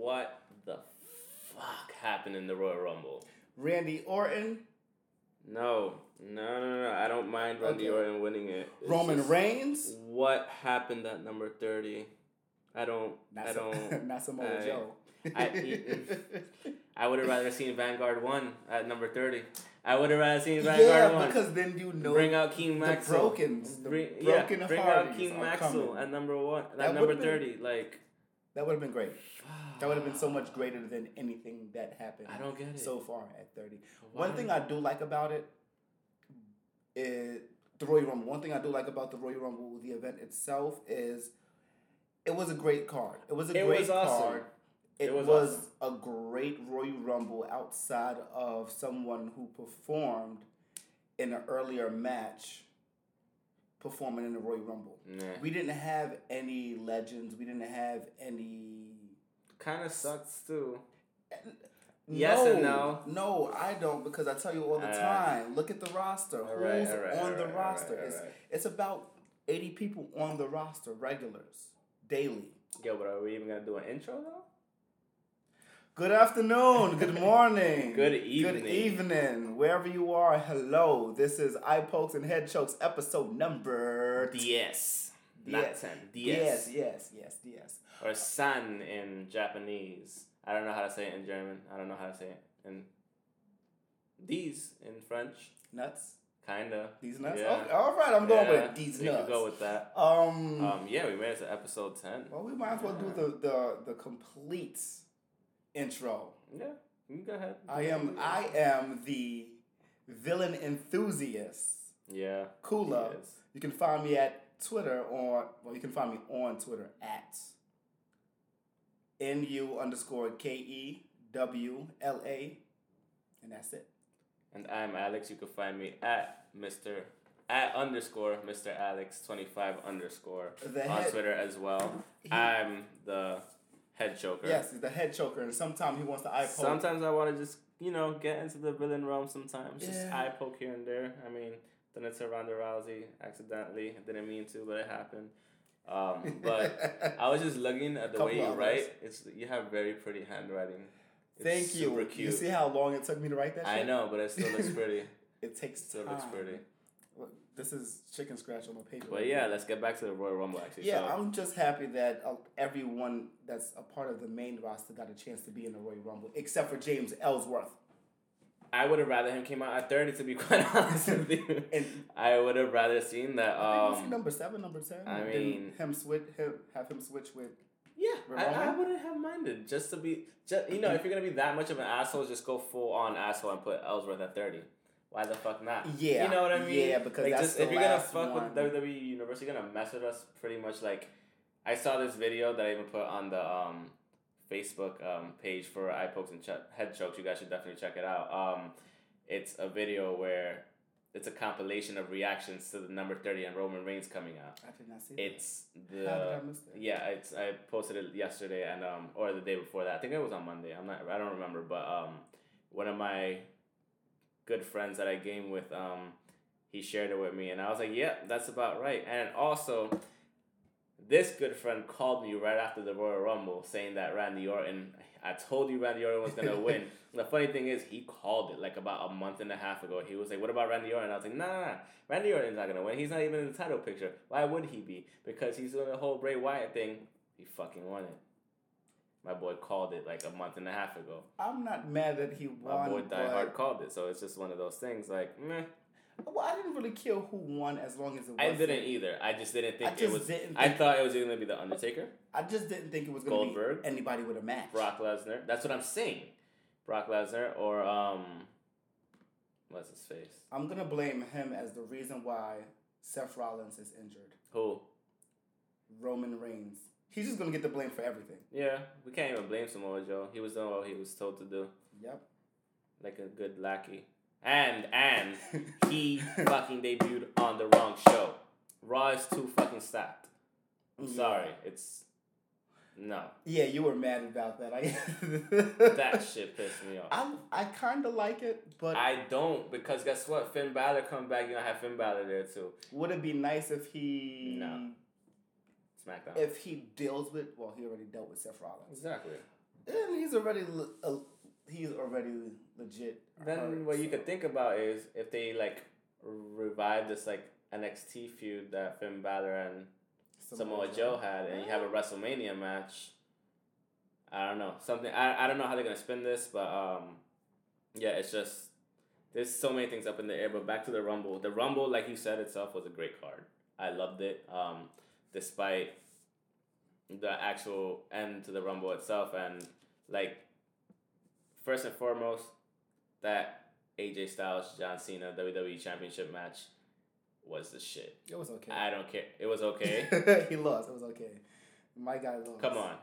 what the fuck happened in the Royal Rumble? Randy Orton, No, no, no, no. I don't mind Randy Okay. Orton winning it. It's Roman Reigns. What happened at number thirty? I don't. Not, I don't. not Samoa I- Joe. I- I would have rather seen Vanguard one at number thirty. I would have rather seen yeah, Vanguard one. because then you know bring out King the Maxel. brokens, the bring, broken yeah, bring out King Maxel coming. at number one. That At number would've been- thirty. Like that would have been great. That would have been so much greater than anything that happened I don't get it. so far at 30. Why? One thing I do like about it is the Royal Rumble. One thing I do like about the Royal Rumble, the event itself, is it was a great card. It was a It great was awesome. card. It, It was was, a great Royal Rumble outside of someone who performed in an earlier match performing in the Royal Rumble. Nah. We didn't have any legends. We didn't have any Kind of sucks too. Yes and no. No, I don't because I tell you all the Uh, time. Look at the roster. all right, Who's all right, on all the right, roster? right, it's, right. it's about 80 people on the roster, regulars, daily. Yo, but are we even gonna do an intro though? Good afternoon, good morning, Good evening, good evening. wherever you are. Hello, this is Eye Pokes and Head Chokes episode number DS. Not DS. ten. DS. Yes, yes, yes, yes. Or san in Japanese. I don't know how to say it in German. I don't know how to say it in these in French. Nuts. Kinda. These nuts. Yeah. Okay, all right, I'm going Yeah, with these we nuts. could go with that. um, Um, yeah, we made it to episode ten. Well, we might as well do the the the complete intro. Yeah, you go ahead. I am I am the villain enthusiast. Yeah. Kula. You can find me at Twitter on well, you can find me on Twitter at nu underscore k e w l a, and that's it. And I'm Alex. You can find me at Mr. at underscore Mr. Alex twenty five underscore The on head- Twitter as well. I'm the head choker. Yes, he's the head choker, and sometimes he wants to eye poke. Sometimes I want to just you know get into the villain realm. Sometimes just Yeah. eye poke here and there. I mean, done it to Ronda Rousey accidentally. I didn't mean to, but it happened. Um, but I was just looking at the way you write. It's you have very pretty handwriting. It's Thank you. You see how long it took me to write that? I know, but it still looks pretty. It takes Still time. looks pretty. This is chicken scratch on the paper. But yeah, let's get back to the Royal Rumble actually. Yeah, so, I'm just happy that uh, everyone that's a part of the main roster got a chance to be in the Royal Rumble, except for James Ellsworth. I would have rather him came out at thirty. To be quite honest with you, And I would have rather seen that. I think was Um, number seven, number ten. I mean- him switch, him, have him switch with. yeah, I, I wouldn't have minded just to be. Just you know, if you're gonna be that much of an asshole, just go full on asshole and put Ellsworth at thirty. Why the fuck not? Yeah, you know what I mean. yeah, because like that's just the if you're gonna fuck one. with WWE Universe, you're gonna mess with us pretty much. Like, I saw this video that I even put on the um, Facebook um, page for eye pokes and ch- head chokes. You guys should definitely check it out. Um, it's a video where it's a compilation of reactions to the number thirty and Roman Reigns coming out. I did not see that. It's How did the I miss that? yeah, it's I posted it yesterday and um or the day before that. I think it was on Monday. I'm not I don't remember, but um one of my good friends that I game with um he shared it with me and I was like, "Yep, that's about right." And also this good friend called me right after the Royal Rumble saying that Randy Orton I told you Randy Orton was gonna win. The funny thing is, he called it like about a month and a half ago. He was like, "What about Randy Orton?" I was like, "Nah, nah, nah. Randy Orton's not gonna win. He's not even in the title picture. Why would he be? Because he's doing the whole Bray Wyatt thing. He fucking won it. My boy called it like a month and a half ago. I'm not mad that he won. My boy Die Hard called it. So it's just one of those things. Like, meh. well, I didn't really care who won as long as it was. I didn't either. I just didn't think I it was. didn't I thought it was gonna be the Undertaker, I just didn't think it was going to be anybody with a match. Brock Lesnar. That's what I'm saying. Brock Lesnar or um, what's his face? I'm gonna blame him as the reason why Seth Rollins is injured. Who? Roman Reigns. He's just gonna get the blame for everything. Yeah, we can't even blame Samoa Joe. He was doing what he was told to do, Yep. like a good lackey. And and he fucking debuted on the wrong show. Raw is too fucking stacked. I'm Yeah. sorry, it's no. Yeah, you were mad about that. I That shit pissed me off. I I kind of like it, but I don't because guess what? Finn Balor come back. You gonna have Finn Balor there too. would it be nice if he No. SmackDown. if he deals with well, he already dealt with Seth Rollins. exactly. And he's already le- uh, he's already legit. Then hurt, what you could think about is if they like revive this like NXT feud that Finn Balor and Samoa Joe had, and you have a WrestleMania match. I don't know something. I, I don't know how they're gonna spin this, but um, yeah, it's just there's so many things up in the air. But back to the Rumble. The Rumble, like you said itself, was a great card. I loved it. Um, despite the actual end to the Rumble itself, and like first and foremost, that AJ Styles John Cena WWE Championship match was the shit. It was okay. I don't care. It was okay. he lost. It was okay. My guy lost. Come on.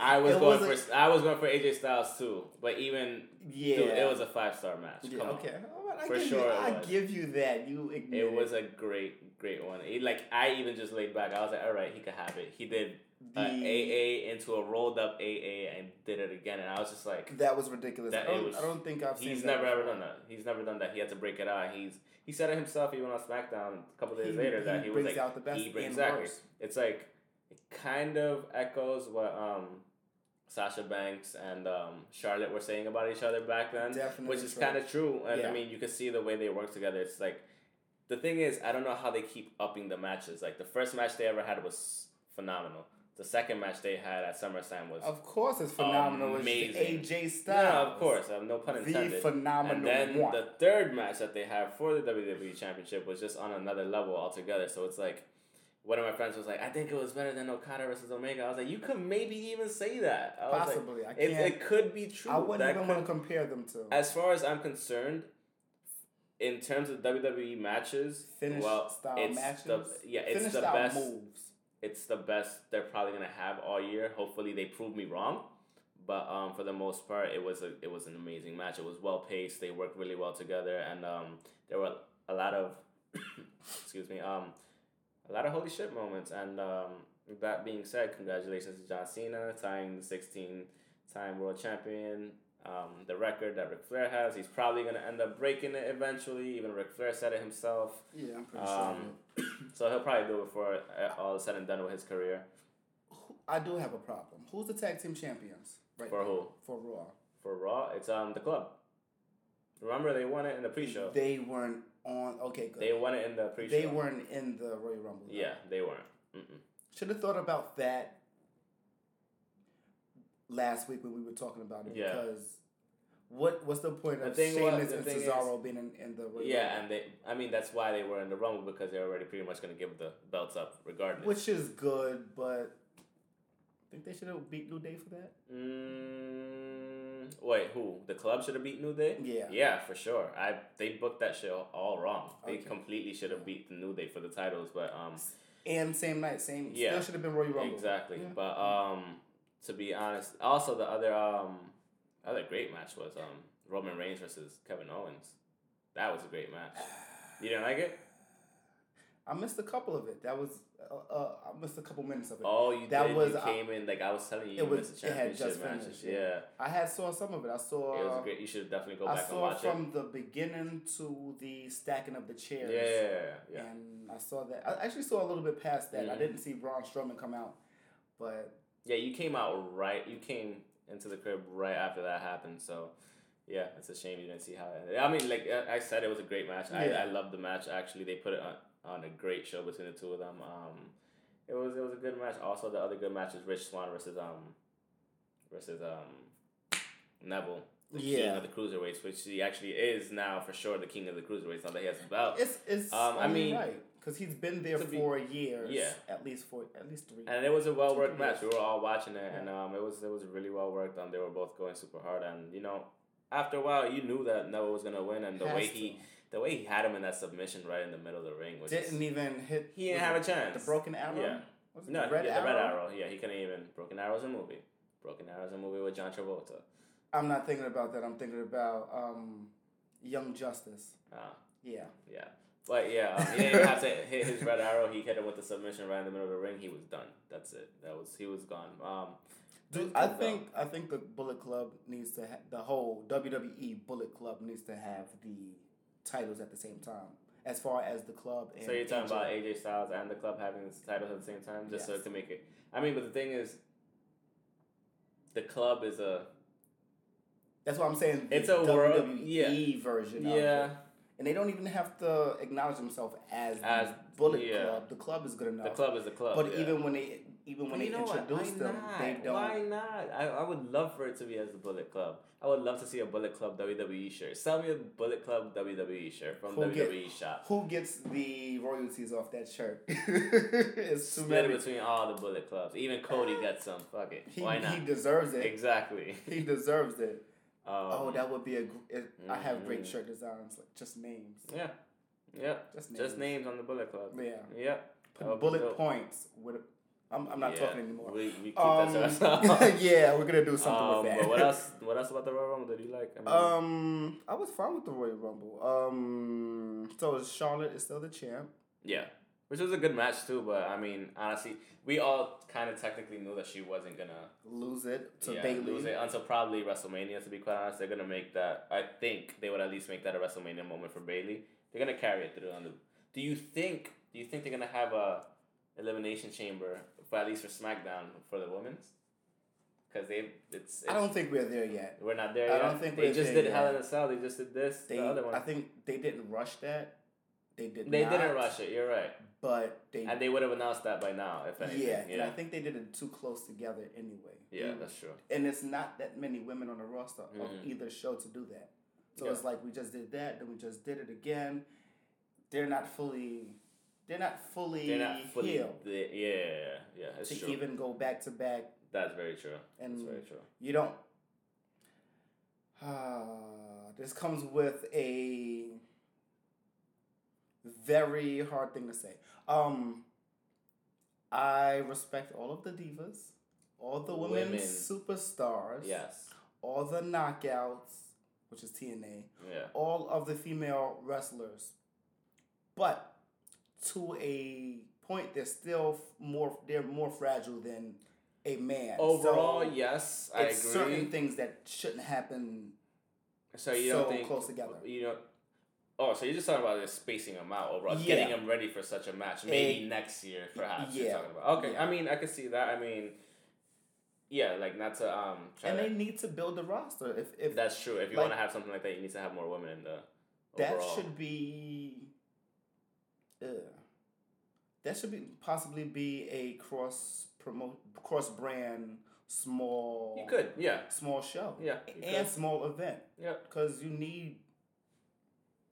I was It going for I was going for AJ Styles too, but even Yeah. dude, it was a five star match. Yeah, okay. All right, I For sure You, I give you that. You admit It was a great, great one. He, like I even just laid back. I was like, all right, he could have it. He did the, AA into a rolled up AA and did it again, and I was just like, that was ridiculous. That- I, don't, was- I don't think I've seen. That. He's never ever done that. He's never done that. He had to break it out. He's he said it himself even on SmackDown a couple days He- later that he, was brings like out the best he brings exactly. It's like it kind of echoes what um Sasha Banks and um, Charlotte were saying about each other back then, Definitely which is kind of true. And I mean, you can see the way they work together. It's like the thing is, I don't know how they keep upping the matches. Like the first match they ever had was phenomenal. The second match they had at SummerSlam was Of course, it's phenomenal. Amazing. It's AJ yeah, Styles. of course, um, no pun The intended. phenomenal And then one. the third match that they have for the WWE Championship was just on another level altogether. So it's like one of my friends was like, "I think it was better than Okada versus Omega." I was like, "You could maybe even say that." I was like, Possibly. I it, can't. it could be true. I wouldn't That even could- want to compare them to. as far as I'm concerned, in terms of WWE matches, Finish well, style it's matches. the yeah, it's Finish the best. moves. It's the best they're probably gonna have all year. Hopefully, they prove me wrong. But um, for the most part, it was a it was an amazing match. It was well paced. They worked really well together, and um, there were a lot of excuse me um, a lot of holy shit moments. And um, that being said, congratulations to John Cena tying the sixteen time world champion. Um, the record that Ric Flair has, he's probably gonna end up breaking it eventually. Even Ric Flair said it himself. Yeah, I'm pretty Um, sure. So he'll probably do it before uh, all is said and done with his career. I do have a problem. Who's the tag team champions? Right For now? who? For Raw. For Raw, it's um the club. Remember they won it in the pre-show. They weren't on. Okay, good. They weren't in the pre-show. They weren't in the Royal Rumble. Yeah, they weren't. Should have thought about that last week when we were talking about it. Yeah. Because what what's the point The of thing was- Sheamus the and thing is- Cesaro being in, in the Royal Yeah, Rumble? and they. I mean, that's why they were in the Rumble because they're already pretty much gonna give the belts up regardless. Which is good, but I think they should have beat New Day for that. Mm, wait, who? The club should have beat New Day. Yeah. Yeah, for sure. I they booked that shit all wrong. They Okay. completely should have beat the New Day for the titles, but um. And same night, same. Yeah. Still should have been Royal Rumble. Exactly. Yeah. But um to be honest, also the other um other great match was um Roman Reigns versus Kevin Owens. That was a great match. You didn't like it? I missed a couple of it. That was uh, uh, I missed a couple minutes of it. Oh, you That did. was, you uh, came in like I was telling you. it was- missed the it had just matches. finished, Yeah. I had saw some of it. I saw. it was great. You should definitely go I back and watch it. I saw from the beginning to the stacking of the chairs. Yeah, yeah. And I saw that. I actually saw a little bit past that. I Mhm. didn't see Braun Strowman come out, but Yeah, you came out right. You came into the crib right after that happened. So, yeah, it's a shame you didn't see how it ended. I mean, like I I said, it was a great match. I, Yeah. I loved the match. Actually, they put it on, on a great show between the two of them. Um, it was it was a good match. Also, the other good match is Rich Swann versus um versus um Neville. The king Yeah. of the cruiserweights, which he actually is now for sure the king of the cruiserweights. Now that he has the belt, it's it's. Um, I mean, right because he's been there to be- for years. Yeah. at least for at least three. and it was a well worked match. We were all watching it, and um, it was it was really well worked. Um, they were both going super hard, and you know, after a while, you knew that Neville was gonna win, and the Has way to. he the way he had him in that submission right in the middle of the ring was didn't even hit. he didn't have a chance. The broken arrow. Yeah. Was it no the red yeah, arrow? the red arrow. Yeah, he couldn't even. Broken Arrow's a movie. Broken Arrow's a movie with John Travolta. I'm not thinking about that. I'm thinking about um, Young Justice. Ah, Yeah. yeah. But yeah, um, he didn't have to hit his red arrow. He hit him with the submission right in the middle of the ring. He was done. That's it. That was he was gone. Um, Dude, I think I think the Bullet Club needs to ha- the whole WWE Bullet Club needs to have the titles at the same time. As far as the club and So you're talking AJ. about AJ Styles and the club having the titles at the same time, just so Yes. to make it. I mean, but the thing is, the club is a That's what I'm saying. It's a world- WWE version. Of yeah. And they don't even have to acknowledge themselves as, As- the Bullet yeah. Club. The club is good enough. The club is the club. But yeah. even when they even when they you know what? introduce them, they don't. Why not? I, I would love for it to be as the Bullet Club. I would love to see a Bullet Club WWE shirt. Sell me a Bullet Club WWE shirt from Who get- WWE shop. Who gets the royalties off that shirt? it's too Split many. between all the Bullet Clubs. Even Cody gets some. Fuck it. He, Why not? he deserves it. exactly. He deserves it. Um, oh, that would be a. It, I have great Mhm. shirt designs, like just names. Yeah. Yeah. Just names. Just names on the Bullet Club. Yeah. Yep. Put That would be bullet points with. I'm, I'm not Yeah. talking anymore. We, we keep Um, that to ourselves. yeah, we're gonna do something um, with that. But what else? What else about the Royal Rumble did you like? I mean, Um, I was fine with the Royal Rumble. Um, so Charlotte is still the champ. yeah, which was a good match too. But I mean, honestly, we all kind of technically knew that she wasn't gonna Lose it to yeah, Bayley. lose it until probably WrestleMania. To be quite honest, they're gonna make that. I think they would at least make that a WrestleMania moment for Bayley. They're gonna carry it through. On the, do you think? Do you think they're gonna have a elimination chamber for at least for SmackDown for the women's? Because they, it's, it's I don't think we're there yet. we're not there I yet. don't think they we're just did Hell in a Cell. They just did this. They, the other one. I think they didn't rush that. They did. they not, didn't rush it. You're right, but they. and they would have announced that by now if anything. yeah, Yeah, I think they did it too close together anyway. yeah, Mm. that's true. and it's not that many women on the roster of Mhm. either show to do that. So Yeah. it's like we just did that, then we just did it again. They're not fully, they're not fully, They're not fully. healed The, yeah, yeah, it's to true. even go back to back. that's very true. That's And very true. you don't. Uh, this comes with a very hard thing to say. Um, I respect all of the divas, all the women, Women. superstars. Yes. all the knockouts, which is TNA, Yeah. all of the female wrestlers. But to a point, they're still more they're more fragile than a man. Overall, so yes, I it's agree. certain things that shouldn't happen. so you so don't think close together. You know. Oh, so you're just talking about just spacing them out overall, Yeah. getting them ready for such a match, maybe Eh, next year, perhaps. You're yeah. talking about. Okay, Yeah. I mean, I can see that. I mean, yeah, like not to um. Try And to, they need to build the roster. If if that's true. If you like- want to have something like that, you need to have more women in the. that should be, uh, that should be possibly be a cross promote cross brand small. You could, yeah, small show. yeah. and small event Yeah. because you need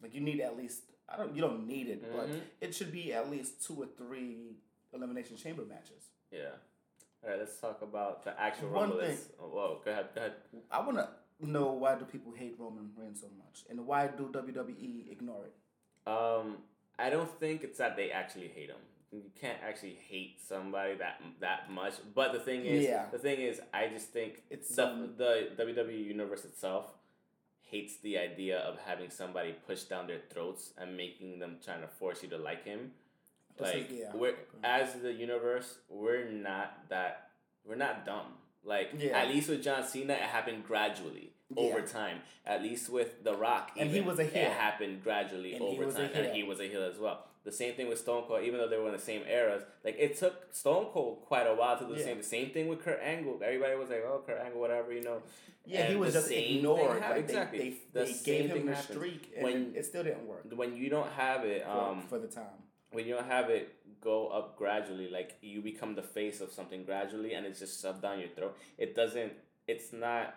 like you need at least I don't you don't need it but Mhm. it should be at least two or three elimination chamber matches. Yeah. All right, let's talk about the actual One Rumble. thing. oh, whoa, go ahead, go ahead. I want to know why do people hate Roman Reigns so much and why do WWE ignore it? Um, I don't think it's that they actually hate him. You can't actually hate somebody that that much. But the thing is, Yeah. the thing is, I just think It's the um, the WWE universe itself hates the idea of having somebody push down their throats and making them trying to force you to like him. Is- Like yeah, we're as the universe, we're not that we're not dumb. Like Yeah. at least with John Cena, it happened gradually over Yeah. time. At least with The Rock, And he was a heel. It happened gradually And over time, and he was a heel as well. The same thing with Stone Cold, even though they were in the same eras. Like it took Stone Cold quite a while to do the Yeah. same. The same thing with Kurt Angle. Everybody was like, "Oh, Kurt Angle, whatever," you know. yeah, he was just ignored. Like exactly. they, The they, they gave him a streak and When- it still didn't work When you don't have it, for, um, for the time. when you don't have it go up gradually, like you become the face of something gradually, and it's just shoved down your throat. It doesn't. It's not.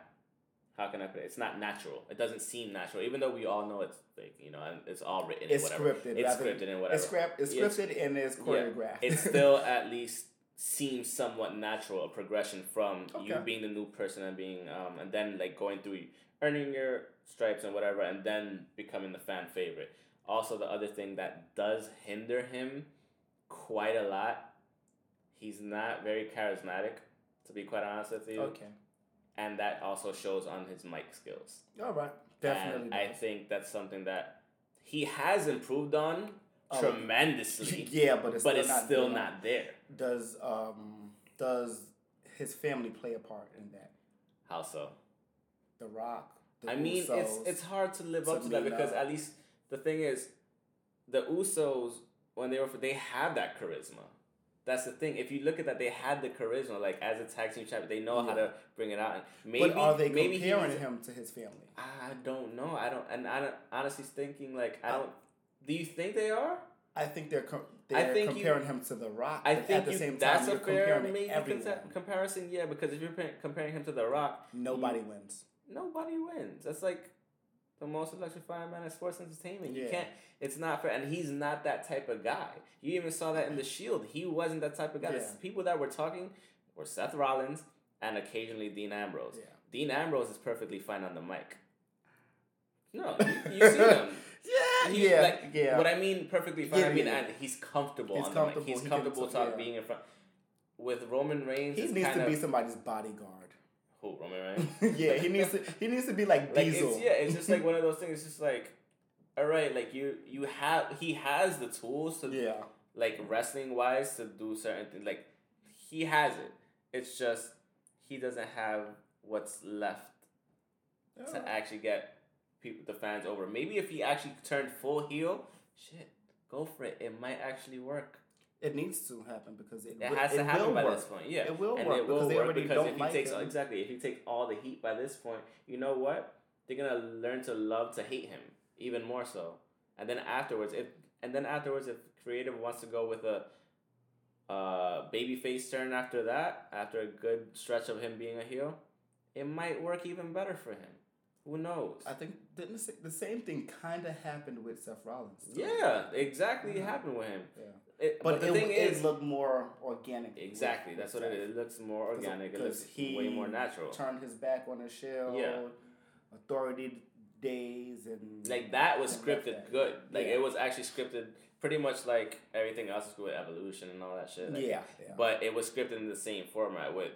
How can I put it? It's not natural. It doesn't seem natural, even though we all know it's fake, you know, and it's all written. It's whatever. scripted. It's scripted and whatever. It's, scrap, it's It's- scripted and it's yeah. choreographed. it still at least seems somewhat natural, a progression from you being the new person and being, um, and then like going through earning your stripes and whatever, and then becoming the fan favorite. Also, the other thing that does hinder him quite a lot, he's not very charismatic, to be quite honest with you, okay. And that also shows on his mic skills. All right. Definitely. and I think that's something that he has improved on Oh, tremendously yeah, but it's but still it's not still good. not there. Does um does his family play a part in that? How so? The Rock. The I mean, it's it's hard to live up to that because at least the thing is, the Usos when they were they have that charisma. That's the thing. If you look at that, they had the charisma. Like as a tag team champion, they know how to bring it out. And maybe but are they maybe comparing him to his family? I don't know. I don't. And I don't, honestly thinking like I I- don't. Do you think they are? I think they're com- I they're think you- comparing him to The Rock. I think at the you, same time, that's a fair everyone. comparison. Yeah, because if you're comparing him to The Rock, Nobody wins. nobody wins. That's like the most electrifying man in sports entertainment. You Yeah. can't. It's not fair, and he's not that type of guy. You even saw that in the Shield. He wasn't that type of guy. The people that were talking were Seth Rollins and occasionally Dean Ambrose. Yeah. Dean Ambrose is perfectly fine on the mic. No, you, you see him. Yeah, He- yeah, like, yeah. What I mean perfectly fine. Yeah, I mean, yeah. and he's comfortable. He's on the mic. comfortable, He's he comfortable t- talk yeah. being in front. With Roman Reigns, he needs to be somebody's bodyguard. Who Roman Reigns. yeah, he needs to. He needs to be like like Diesel. it's yeah, it's just like one of those things. It's just like, all right, like you you have he has the tools to yeah. like wrestling wise to do certain things. Like he has it. It's just he doesn't have what's left to actually get people the fans over. Maybe if he actually turned full heel, shit, go for it. It might actually work. It needs to happen because it, It has to it happen will by work. this point. Yeah, It will and work it will because they work already because don't if he like takes him. exactly if he takes all the heat by this point, you know what? They're gonna learn to love to hate him even more so. And then afterwards, if and then afterwards, if creative wants to go with a uh, babyface turn after that, after a good stretch of him being a heel, it might work even better for him. Who knows? I think didn't the the same thing kind of happened with Seth Rollins. too. yeah, exactly. It Mhm. happened with him. Yeah. It, But, the it, thing it is, looked more organic. exactly. That's what it is. It looks more organic. It looks he way more natural. Turned his back on the show. Yeah. Authority days and like that was scripted that. good. Like Yeah. it was actually scripted pretty much like everything else with evolution and all that shit. Like, yeah, yeah. But it was scripted in the same format with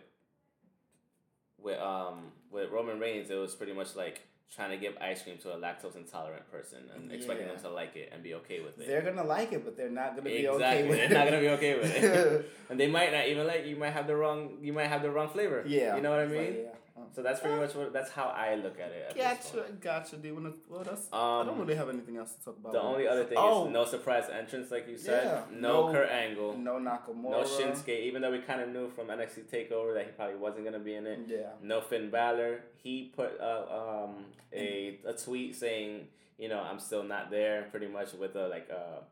with um with Roman Reigns. It was pretty much like trying to give ice cream to a lactose intolerant person and expecting them to like it and be okay with it. They're gonna like it, but they're not gonna be exactly. okay with They're it. not gonna be okay with it. and they might not even like you might have the wrong you might have the wrong flavor. yeah, You know what I like, mean? yeah. Uh, So that's pretty much what that's how I look at it. At this Gotcha, gotcha. Do you wanna? Well, that's. I don't Um, really have anything else to talk about. the only other thing Oh. is no surprise entrance, like you said. Yeah. No, No- Kurt Angle. no Nakamura. No Shinsuke, even though we kind of knew from NXT Takeover that he probably wasn't gonna be in it. Yeah. No Finn Balor. He put uh, um, a a tweet saying, you know, I'm still not there, pretty much with a like a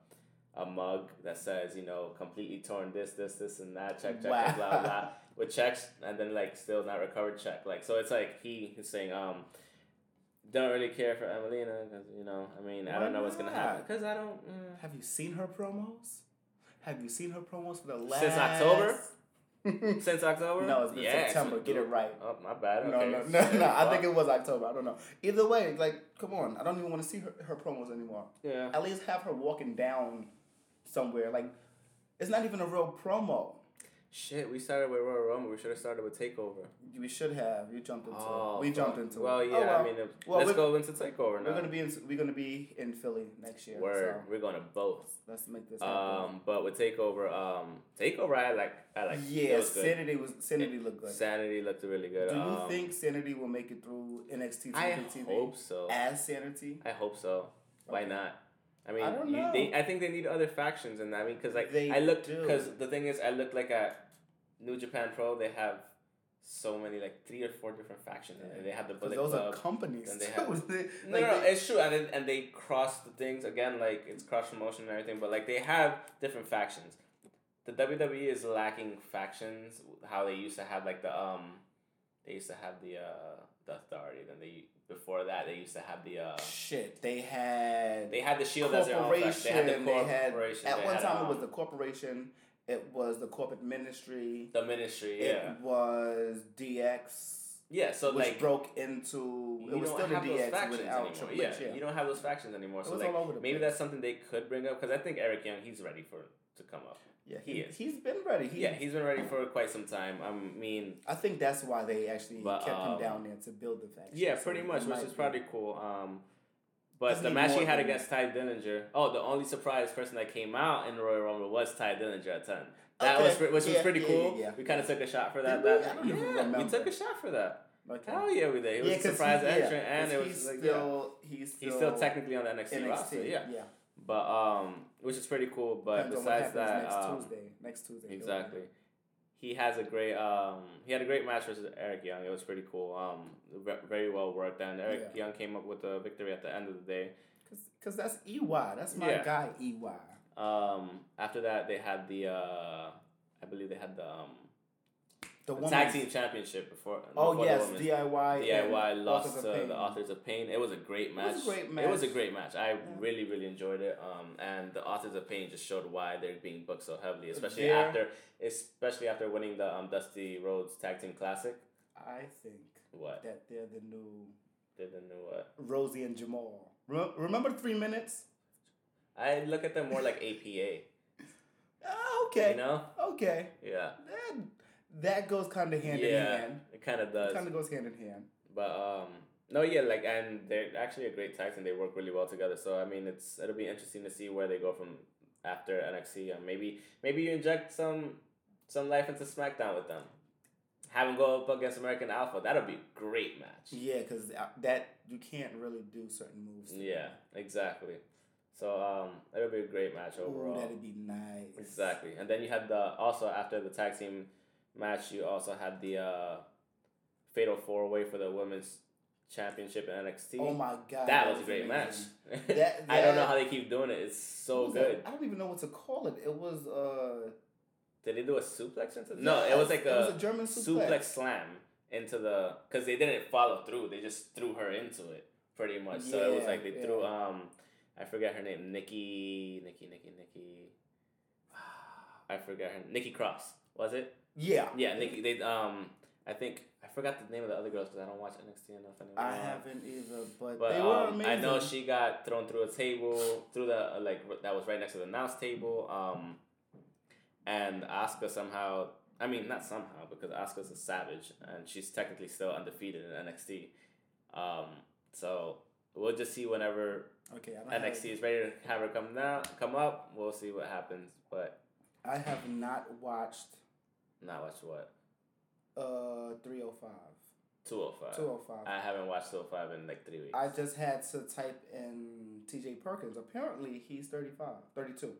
a mug that says, you know, completely torn this, this, this, and that, check, check, Wow. blah blah, with checks, and then like still not recovered check. Like so, it's like he is saying, um. Don't really care for Emmalina because you know I mean I don't know what's gonna happen not? because I don't mm. Have you seen her promos? Have you seen her promos for the last Since October? since October No, it's been Yeah, September. Get it right. Oh my bad. No, Okay. no, no, no. I think it was October. I don't know. Either way, like, come on. I don't even want to see her, her promos anymore. yeah. At least have her walking down somewhere. Like, it's not even a real promo. Shit, we started with Royal Rumble. We should have started with Takeover. We should have. You jumped into Oh, it. We jumped into well, it. yeah. Oh, well. I mean, Well, let's go into Takeover now. We're gonna be in. We're gonna be in Philly next year. Word. So We're going to both. let's make this happen. Um, but with Takeover, um, Takeover, I like. I like. yeah, was. Sanity was Sanity looked good. Sanity looked really good. Do you um, think Sanity will make it through NXT I TV hope so. as Sanity? I hope so. Why Okay. not? I mean, I don't you, know. they, I think they need other factions, and I mean, because like They I looked, because the thing is, I looked like at New Japan Pro. They have so many, like three or four different factions, in there. They have the Bullet those Club. are companies. and they have- They- No, like no, they- it's true, and then, and they cross the things again. Like it's cross promotion and everything, but like they have different factions. The WWE is lacking factions. How they used to have like the um, they used to have the uh the authority. Then they before that they used to have the uh shit. They had they had the Shield as their own faction. They had the they had- at they one had, time um, it was the corporation. It was the corporate ministry. the ministry. Yeah, It was DX. yeah. So which like broke into it was still the DX factions without. Triple Yeah. Yeah, you don't have those factions anymore. It So was like all over the maybe that's something they could bring up because I think Eric Young he's ready for to come up. yeah. he is. He's been ready. He, Yeah, he's been ready for quite some time. I mean, I think that's why they actually But, kept um, him down there to build the faction. yeah, pretty it much, which is be- probably cool. Um, but the match he had against Tye Dillinger, oh, the only surprise person that came out in the Royal Rumble was Tye Dillinger at ten. That Okay, was which was yeah, pretty yeah, cool. yeah, yeah. We kind of took a shot for that. Did we? that even yeah, we took a shot for that. Okay. Hell yeah, we did. It was Yeah, a surprise he, yeah, entrant, and it he's was like yeah. still he's still he's still technically on the NXT, NXT. roster. Yeah, yeah. But um, which is pretty cool. But Depends besides that, next um, Tuesday, next Tuesday. exactly. He has a great um he had a great match versus Eric Young. It was pretty cool. Um, very well worked, and Eric Yeah. Young came up with a victory at the end of the day. Cause, Cause that's EY. That's my Yeah. guy EY. Um, after that, they had the uh, I believe they had the um The the tag team championship before. Oh before yes, the. DIY. DIY lost to the Authors of Pain. It was a great match. It was a great match. It was a great match. I Yeah. really, really enjoyed it. Um, and the Authors of Pain just showed why they're being booked so heavily, especially They're- after, especially after winning the um, Dusty Rhodes Tag Team Classic. I think What that they're the new did the new what? Rosey and Jamal. Re- remember three minutes? I look at them more like APA. Ah, okay. You know? Okay. Yeah. That, that goes kind of hand yeah. in hand. It kind of does. It Kind of goes hand in hand. But um, no, yeah, like, and they're actually a great tag team. They work really well together. So I mean, it's it'll be interesting to see where they go from after NXT. And maybe maybe you inject some some life into SmackDown with them. Have them go up against American Alpha. That'll be a great match. Yeah, because that you can't really do certain moves. Yeah, exactly. So um, it'll be a great match Ooh, overall. that'd be nice. Exactly, and then you had the also after the tag team match, you also had the uh, fatal four way for the women's championship in NXT. Oh my god. that was a great amazing. match. That- I don't know how they keep doing it. It's so good. that? I don't even know what to call it. It was uh. Did they do a suplex into? No, it was like a, was a German suplex. suplex. slam into the because they didn't follow through. They just threw her into it pretty much. So it was like they threw um, I forget her name, Nikki, Nikki, Nikki, Nikki. I forget her. Nikki Cross was it? Yeah. Yeah, Nikki. They um, I think I forgot the name of the other girls because I don't watch NXT enough anymore. I haven't either, but, But they were um, amazing. I know she got thrown through a table, through the uh, like that was right next to the announce table. Um, and Asuka somehow, I mean not somehow because Asuka's a savage and she's technically still undefeated in NXT. Um, so we'll just see whenever Okay, I don't have- NXT is ready to have her come down, come up. We'll see what happens. But I have not watched not watch what uh 305. two hundred five. 205. I haven't watched two hundred five in like three weeks. I just had to type in TJ Perkins. Apparently, he's 35, 32.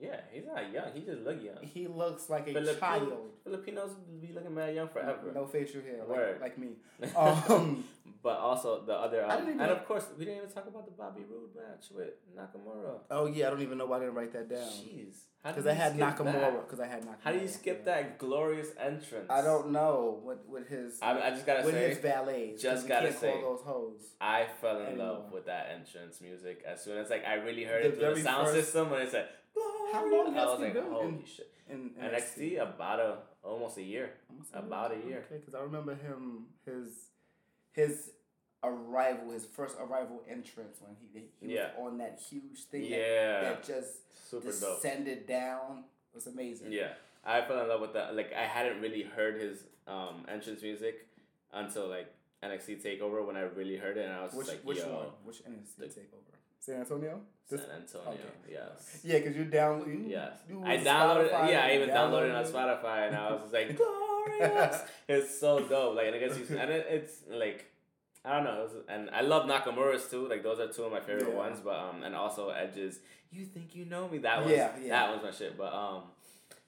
yeah, he's not young. He just look young. He looks like a Filipino- child. Filipinos be looking mad young forever. No facial hair, Word. like, like me. Um, but also the other, um, and know- of course we didn't even talk about the Bobby Roode match with Nakamura. oh yeah, I don't even know why I didn't write that down. Jeez, Because I had skip Nakamura. Because I had Nakamura. How do you skip yeah. that glorious entrance? I don't know. With with his I, I just gotta with say, his valets. 'cause just gotta can't say, call those hoes. I fell in Anymore. love with that entrance music as soon as like I really heard The it through the sound first- system when it said. How "Glory," long I has was he like, been holy in- shit. In NXT about a almost a year. Almost About a year. Okay, because I remember him his his arrival, his first arrival entrance when he he Yeah. was on that huge thing Yeah, that, that just super dope. descended down. It was amazing. Yeah, I fell in love with that. Like I hadn't really heard his um entrance music until like NXT Takeover when I really heard it, and I was Which like, which yo, one? Which NXT the- takeover? San Antonio. San Antonio. okay. Yes. Yeah, because you down. You, Yes, you I downloaded. Spotify yeah, I even downloaded it on. Spotify, and I was just like, it's so dope. Like, and I guess you, and it, it's like, I don't know. Was, and I love Nakamura's too. Like, those are two of my favorite Yeah. ones. But um, and also Edge's. You think you know me? That was Yeah, yeah. that was my shit. But um,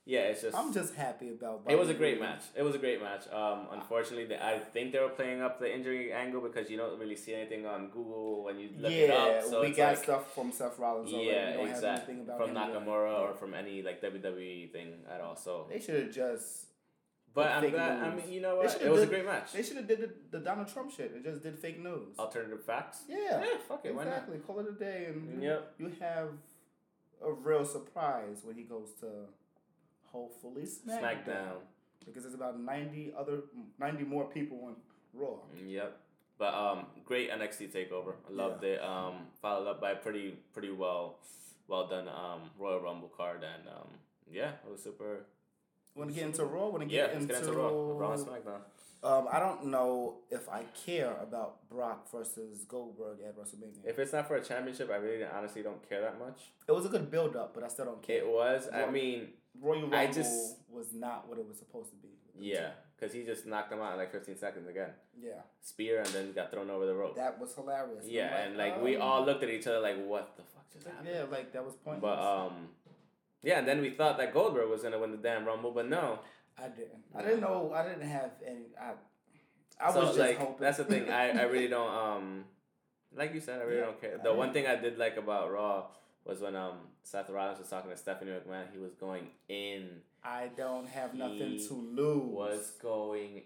yeah, it's just. I'm just happy about. It was a great match. It was a great match. Um, unfortunately, I think they were playing up the injury angle because you don't really see anything on Google when you look yeah, it up. So we got like, stuff from Seth Rollins. already. yeah, we don't have exactly. From him yet. Nakamura or from any like WWE thing at all. So, They should have just. But I'm glad. I mean, you know what? It was a great match. They should have did the, the Donald Trump shit. It just did fake news. Alternative facts. yeah, Yeah, fuck it. Why not? exactly. Call it a day, and you, Yep. you have a real surprise when he goes to hopefully SmackDown, SmackDown. because there's about ninety other ninety more people on Raw. Yep. But um, great NXT takeover. I loved it. Um, followed up by a pretty pretty well well done um Royal Rumble card and um yeah it was super Want to get into Raw? Want to get let's into get into Raw Raw and SmackDown. Um, I don't know if I care about Brock versus Goldberg at WrestleMania. If it's not for a championship, I really honestly don't care that much. it was a good build up, but I still don't care. It was. I mean, Royal Rumble I just- was not what it was supposed to be. yeah, because he just knocked him out in like 15 seconds again. Yeah, Spear and then got thrown over the rope. that was hilarious. yeah, I'm and like we um, all looked at each other like, what the fuck just happened? Yeah, like that was pointless. But um, yeah, and then we thought that Goldberg was gonna win the damn Rumble, but no. I didn't. I didn't know. I didn't have any. I. I so was just like hoping. that's the thing. I, I really don't um, like you said, I really Yeah, don't care. I The one know. thing I did like about Raw was when um Seth Rollins was talking to Stephanie McMahon. He was going in. I don't have nothing to lose. Was going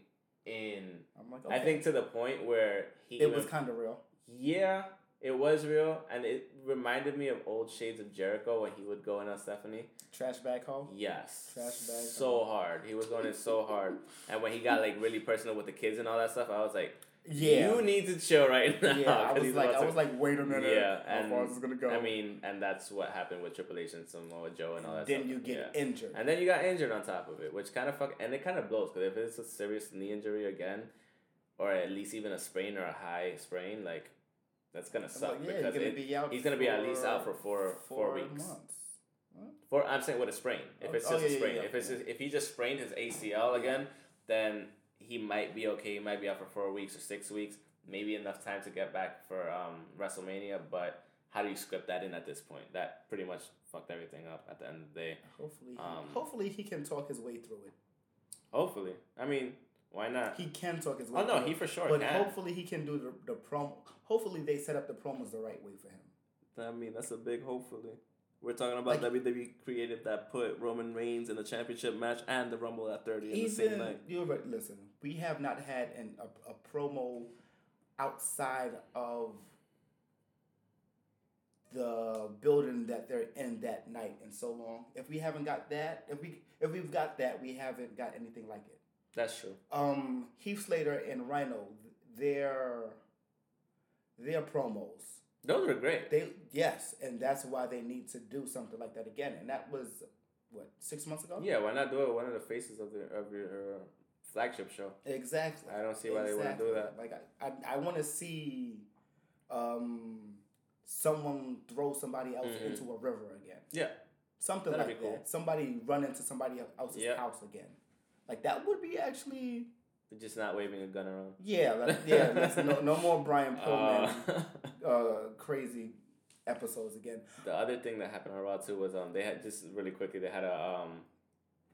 in. I'm like, I think to the point where he it even- was kind of real. Yeah, it was real, and it reminded me of old shades of Jericho when he would go in on Stephanie. Trash bag home. Yes, Trash bag. so hard. He was going in so hard, and when he got like really personal with the kids and all that stuff, I was like, Yeah. you need to chill right now." yeah, I was like, I to- was like, wait a minute. Yeah, and, how far is this gonna go? I mean, and that's what happened with Triple H and Samoa Joe and all that. then stuff. you get Yeah. injured. And then you got injured on top of it, which kind of fuck, and it kind of blows because if it's a serious knee injury again, or at least even a sprain or a high sprain, like that's gonna suck like, yeah, because gonna it, be out. he's gonna be at least out for four four weeks. months. For I'm saying with a sprain. If Oh, it's oh, just yeah, a sprain, yeah, if it's just, if he just sprained his ACL again, then he might be okay. He might be out for four weeks or six weeks, maybe enough time to get back for um, WrestleMania. But how do you script that in at this point? That pretty much fucked everything up at the end of the day. Hopefully, Um, hopefully he can talk his way through it. Hopefully, I mean, why not? He can talk his way. Oh no, through he for sure But can. hopefully he can do the the promo. Hopefully they set up the promos the right way for him. I mean, that's a big hopefully. We're talking about Like- WWE creative that put Roman Reigns in the championship match and the Rumble at 30 in the same Even night. you already listen. We have not had an a, a promo outside of the building that they're in that night in so long. If we haven't got that, if we if we've got that, we haven't got anything like it. That's true. Um, Heath Slater and Rhino, their their promos. Those were great. They yes, and that's why they need to do something like that again. And that was what six months ago. Yeah, why not do it one of the faces of the of your uh, flagship show? exactly. I don't see why they wouldn't do that. Like I, I, I want to see, um, someone throw somebody else Mhm. into a river again. Yeah. Something That'd like be cool. that. Somebody run into somebody else's Yeah. house again. Like that would be actually They're just not waving a gun around. yeah like, yeah. No, no more Brian Pillman Uh, uh, crazy episodes again. the other thing that happened on Raw too was um they had just really quickly they had a um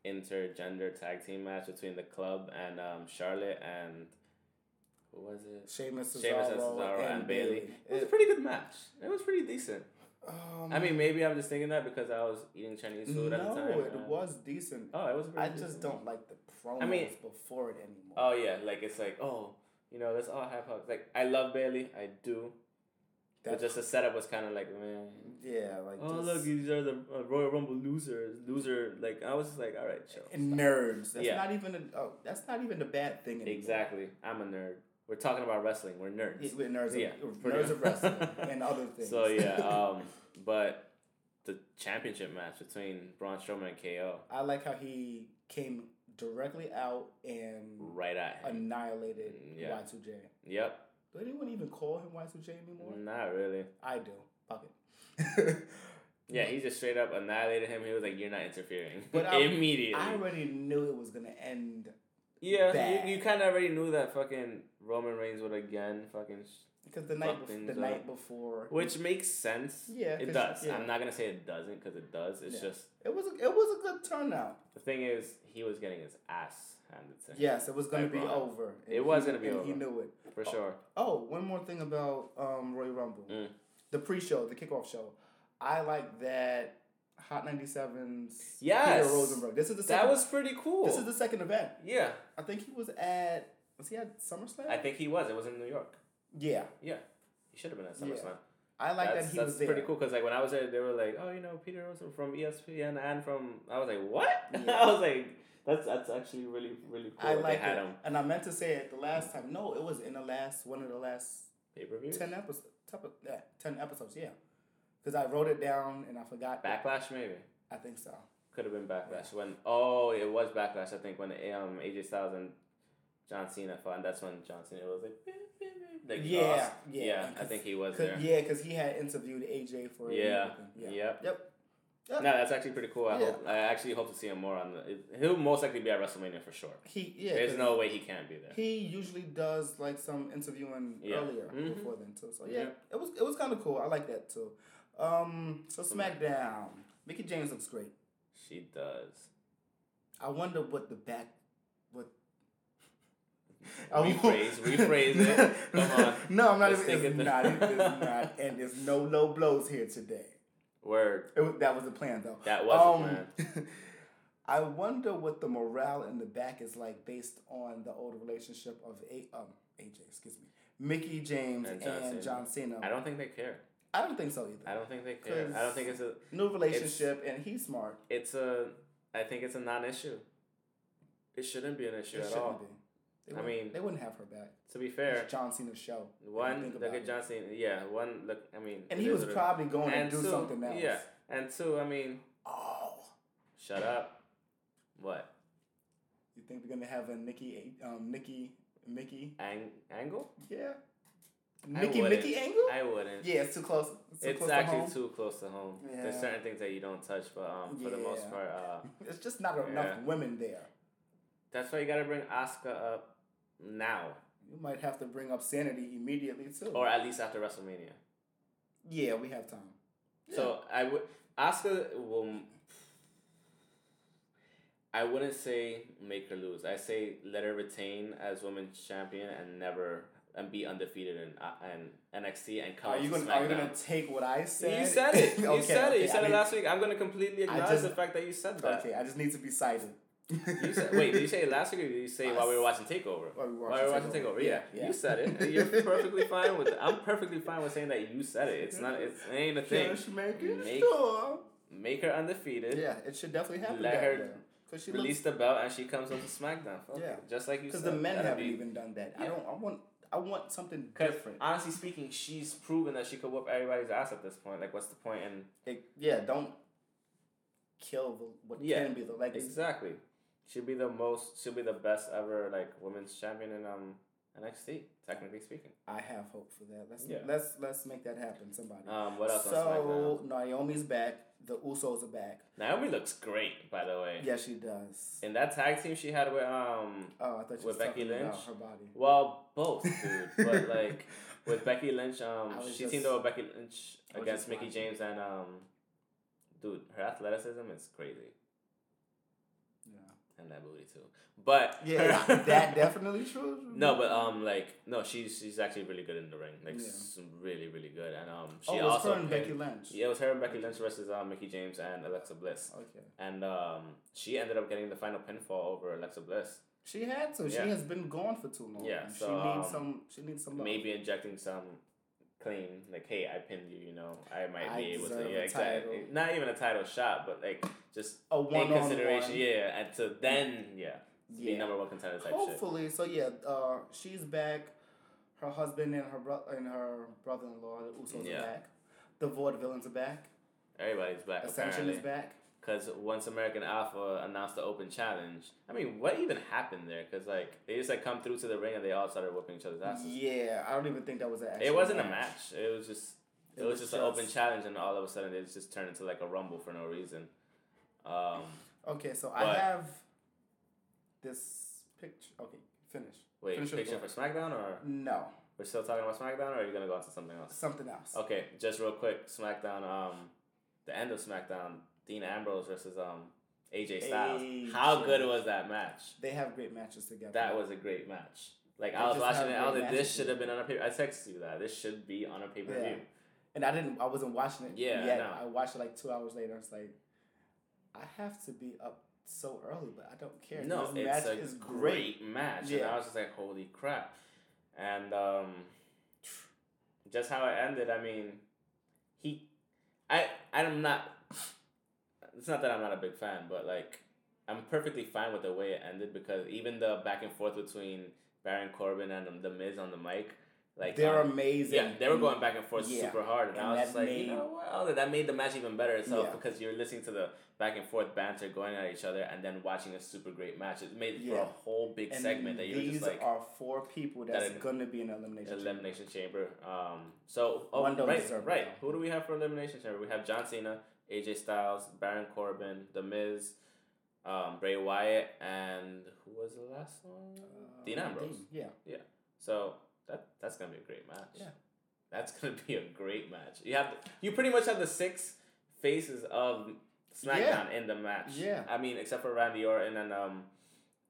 intergender tag team match between the club and um Charlotte and who was it? Sheamus, Cesaro, Sheamus and Cesaro and, Bayley. It was a pretty good match. It was pretty decent. Um, I mean, maybe I'm just thinking that because I was eating Chinese food at the time. no, it and- was decent. Oh, it was. I just don't like the promos I mean- before it anymore. Oh yeah, like it's like oh, you know, let's all have hugs. Like I love Bayley, I do. But just the setup was kind of like man. yeah, like Oh look, these are the uh, Royal Rumble losers. Loser, like I was just like, all right, chill. and nerds. That's Yeah. not even a, oh, that's not even a bad thing anymore. Exactly. I'm a nerd. We're talking about wrestling. We're nerds. Yeah, We're nerds, Yeah, of, nerds of wrestling and other things. So yeah, um, but the championship match between Braun Strowman and KO, I like how he came directly out and right at him. annihilated Mm, yeah. Y2J. Yep. Does anyone even call him Y2J anymore? Not really. I do. Fuck it. Yeah, he just straight up annihilated him. He was like, "You're not interfering." But I- immediately. I already knew it was gonna end yeah, you, you kind of already knew that fucking Roman Reigns would again fucking, because the night bef- the up. night before which makes sense. Yeah, it does. yeah. I'm not gonna say it doesn't because it does. It's Yeah. just it was a, it was a good turnout. the thing is he was getting his ass handed to him. Yes, it was gonna By be over. It was he- gonna be and He knew it. for sure. Oh, one more thing about um, Royal Rumble. Mm. The pre-show, the kickoff show. I like that Hot 97's Yes. Peter Rosenberg. This is the second, That was pretty cool. this is the second event. yeah, I think he was at was he at SummerSlam? I think he was. It was in New York. yeah. Yeah, he should have been at Yeah. SummerSlam. I like that's, that he that's was there. pretty cool because like when I was there, they were like, "Oh, you know, Peter Rosen from ESPN and from." I was like, "What?" Yeah. I was like, "That's that's actually really really cool." I like had it. him And I meant to say it the last time. No, it was in the last one of the last pay per view. ten episodes. Top of, Yeah, ten episodes. Yeah, because I wrote it down and I forgot. Backlash maybe I think so. could have been Backlash when oh it was Backlash I think when um AJ Styles and John Cena fought and that's when John Cena was like, like Yeah, yeah, yeah I think he was there yeah, because he had interviewed AJ for it and Yeah, everything. yep. Yep. No, that's actually pretty cool. I Yeah. hope I actually hope to see him more on the. He'll most likely be at WrestleMania for sure. He yeah. There's no way he can't be there. He usually does like some interviewing Yeah. earlier Mhm. before then too. So yeah, Yeah. it was it was kind of cool. I like that too. Um, so SmackDown, Mickie James looks great. She does. I wonder what the back what. Rephrase, rephrase it. Come on. No, I'm not Let's even. It's not. It's not. And there's no low blows here today. Word. It, was- that was the plan though. That was the Um, I wonder what the morale in the back is like based on the old relationship of A, um, AJ, excuse me, Mickie James And and John John, Cena. Cena. I don't think they care. I don't think so either. I don't think they care. I don't think it's a. New relationship, and he's smart. It's a. I think it's a non-issue. It shouldn't be an issue It at shouldn't all. be. They I mean- they wouldn't have her back. To be fair, It's John Cena's show. one look at. John Cena. Yeah, one look. I mean, and he was probably going and to do two, something else. Yeah, and two. I mean, Oh, shut up. What? you think we're gonna have a Nikki, um, Nikki, Mickey? Ang- angle? Yeah, Mickey. Mickey angle. I wouldn't. yeah, it's too close. It's, too It's close to actually home. too close to home. There's certain things that you don't touch, but um, for the most part, uh, It's just not enough Yeah. women there. that's why you gotta bring Asuka up now, You might have to bring up Sanity immediately too. or at least after WrestleMania. yeah, we have time. So I would Asuka will. I wouldn't say make her lose. I say let her retain as women's champion and never and be undefeated in uh, and NXT and come Are you to gonna Are you gonna take what I said? You said it. You Okay, said it. You okay, said I it mean- last week. I'm gonna completely acknowledge just- the fact that you said that. Okay, I just need to be cited. You said, wait, did you say it last week or did you say while we were watching Takeover? While we were While we were watching watching Takeover. Takeover, yeah. Yeah, yeah. You said it. You're perfectly fine with it. I'm perfectly fine with saying that you said it. It's not, it's, it ain't a thing. Cash making Make- sure. Make her undefeated. Yeah, it should definitely happen. Let her. Cause she Release the belt and she comes up to SmackDown. Fuck Yeah. it. Just like you said. because the men haven't be- even done that. I don't. I want. I want something different. honestly speaking, she's proven that she could whoop everybody's ass at this point. Like, what's the point in It, yeah, don't kill the, what Yeah, can be the legacy. Exactly. She'll be the most. She'll be the best ever like women's champion in um NXT. Technically speaking. I have hope for that. Let's Yeah. let's let's make that happen. Somebody. Um. What else so Naomi's back. The Usos are back. Naomi looks great, by the way. Yeah, she does. In that tag team she had with um. Oh, I thought With Becky Lynch? her body. Well, both, dude. but like with Becky Lynch, um, she just- teamed up with Becky Lynch against Mickie. James, and um, dude, her athleticism is crazy. And that booty too. But Yeah, that definitely true. No, but um, like no, she's she's actually really good in the ring, like Yeah. really really good, and um, oh, she it was also her and Becky Lynch. Yeah, it was her and Becky Lynch versus um, Mickie James and Alexa Bliss, Okay. and um, she ended up getting the final pinfall over Alexa Bliss. She had to. Yeah. She has been gone for too long. Yeah, she needs um, some. She needs some love. Maybe injecting some clean, like hey, I pinned you, you know, I might I be able to, yeah, a exactly. title. Not even a title shot, but like just a in one on consideration, one. yeah, and to then yeah, Yeah. number one contender type shit. Hopefully, so yeah, uh, she's back. Her husband and her bro- and her brother-in-law, the Usos, Yeah. are back. The Void Vaudevillains are back. Everybody's back Ascension apparently. is back. Because once American Alpha announced the open challenge, I mean, what even happened there? Because like they just like come through to the ring and they all started whooping each other's asses. Yeah, I don't even think that was an. it wasn't a match. It was just it, It was, was just, an open challenge, and all of a sudden it just turned into like a rumble for no reason. Um, Okay, so I have this picture. Okay, finish. wait, Finish picture for. SmackDown or No, we're still talking about SmackDown, or are you gonna go on to something else? something else. Okay, just real quick, SmackDown. Um, the end of SmackDown, Dean Ambrose versus um AJ Styles. How good was that match? They have great matches together. That was a great match. Like They I was watching it, I was like, this should have been on a pay. I texted you that this should be on a pay per view. Yeah. and I didn't. I wasn't watching it Yeah, I yet. know. I watched it like two hours later. I was like I have to be up so early, but I don't care. No, this it's match a is great, match, and Yeah. I was just like, holy crap! And um, just how it ended. I mean, he, I, I'm not. It's not that I'm not a big fan, but like, I'm perfectly fine with the way it ended because even the back and forth between Baron Corbin and the Miz on the mic, like They're um, amazing. Yeah, they were going back and forth Yeah. super hard, and, And I was just like, made- you know, well, that made the match even better itself Yeah. because you're listening to the back and forth banter going at each other, and then watching a super great match. It made for a whole big And segment that you're just like These are four people that's that are- gonna be in elimination. chamber. elimination chamber. Um, so oh, One right, right. Who do we have for elimination chamber? We have John Cena, AJ Styles, Baron Corbin, The Miz, um, Bray Wyatt, and who was the last one? Uh, Dean Ambrose. Dean, yeah. So that that's gonna be a great match. Yeah. That's gonna be a great match. You have you pretty much have the six faces of SmackDown in the match. Yeah. I mean, except for Randy Orton and um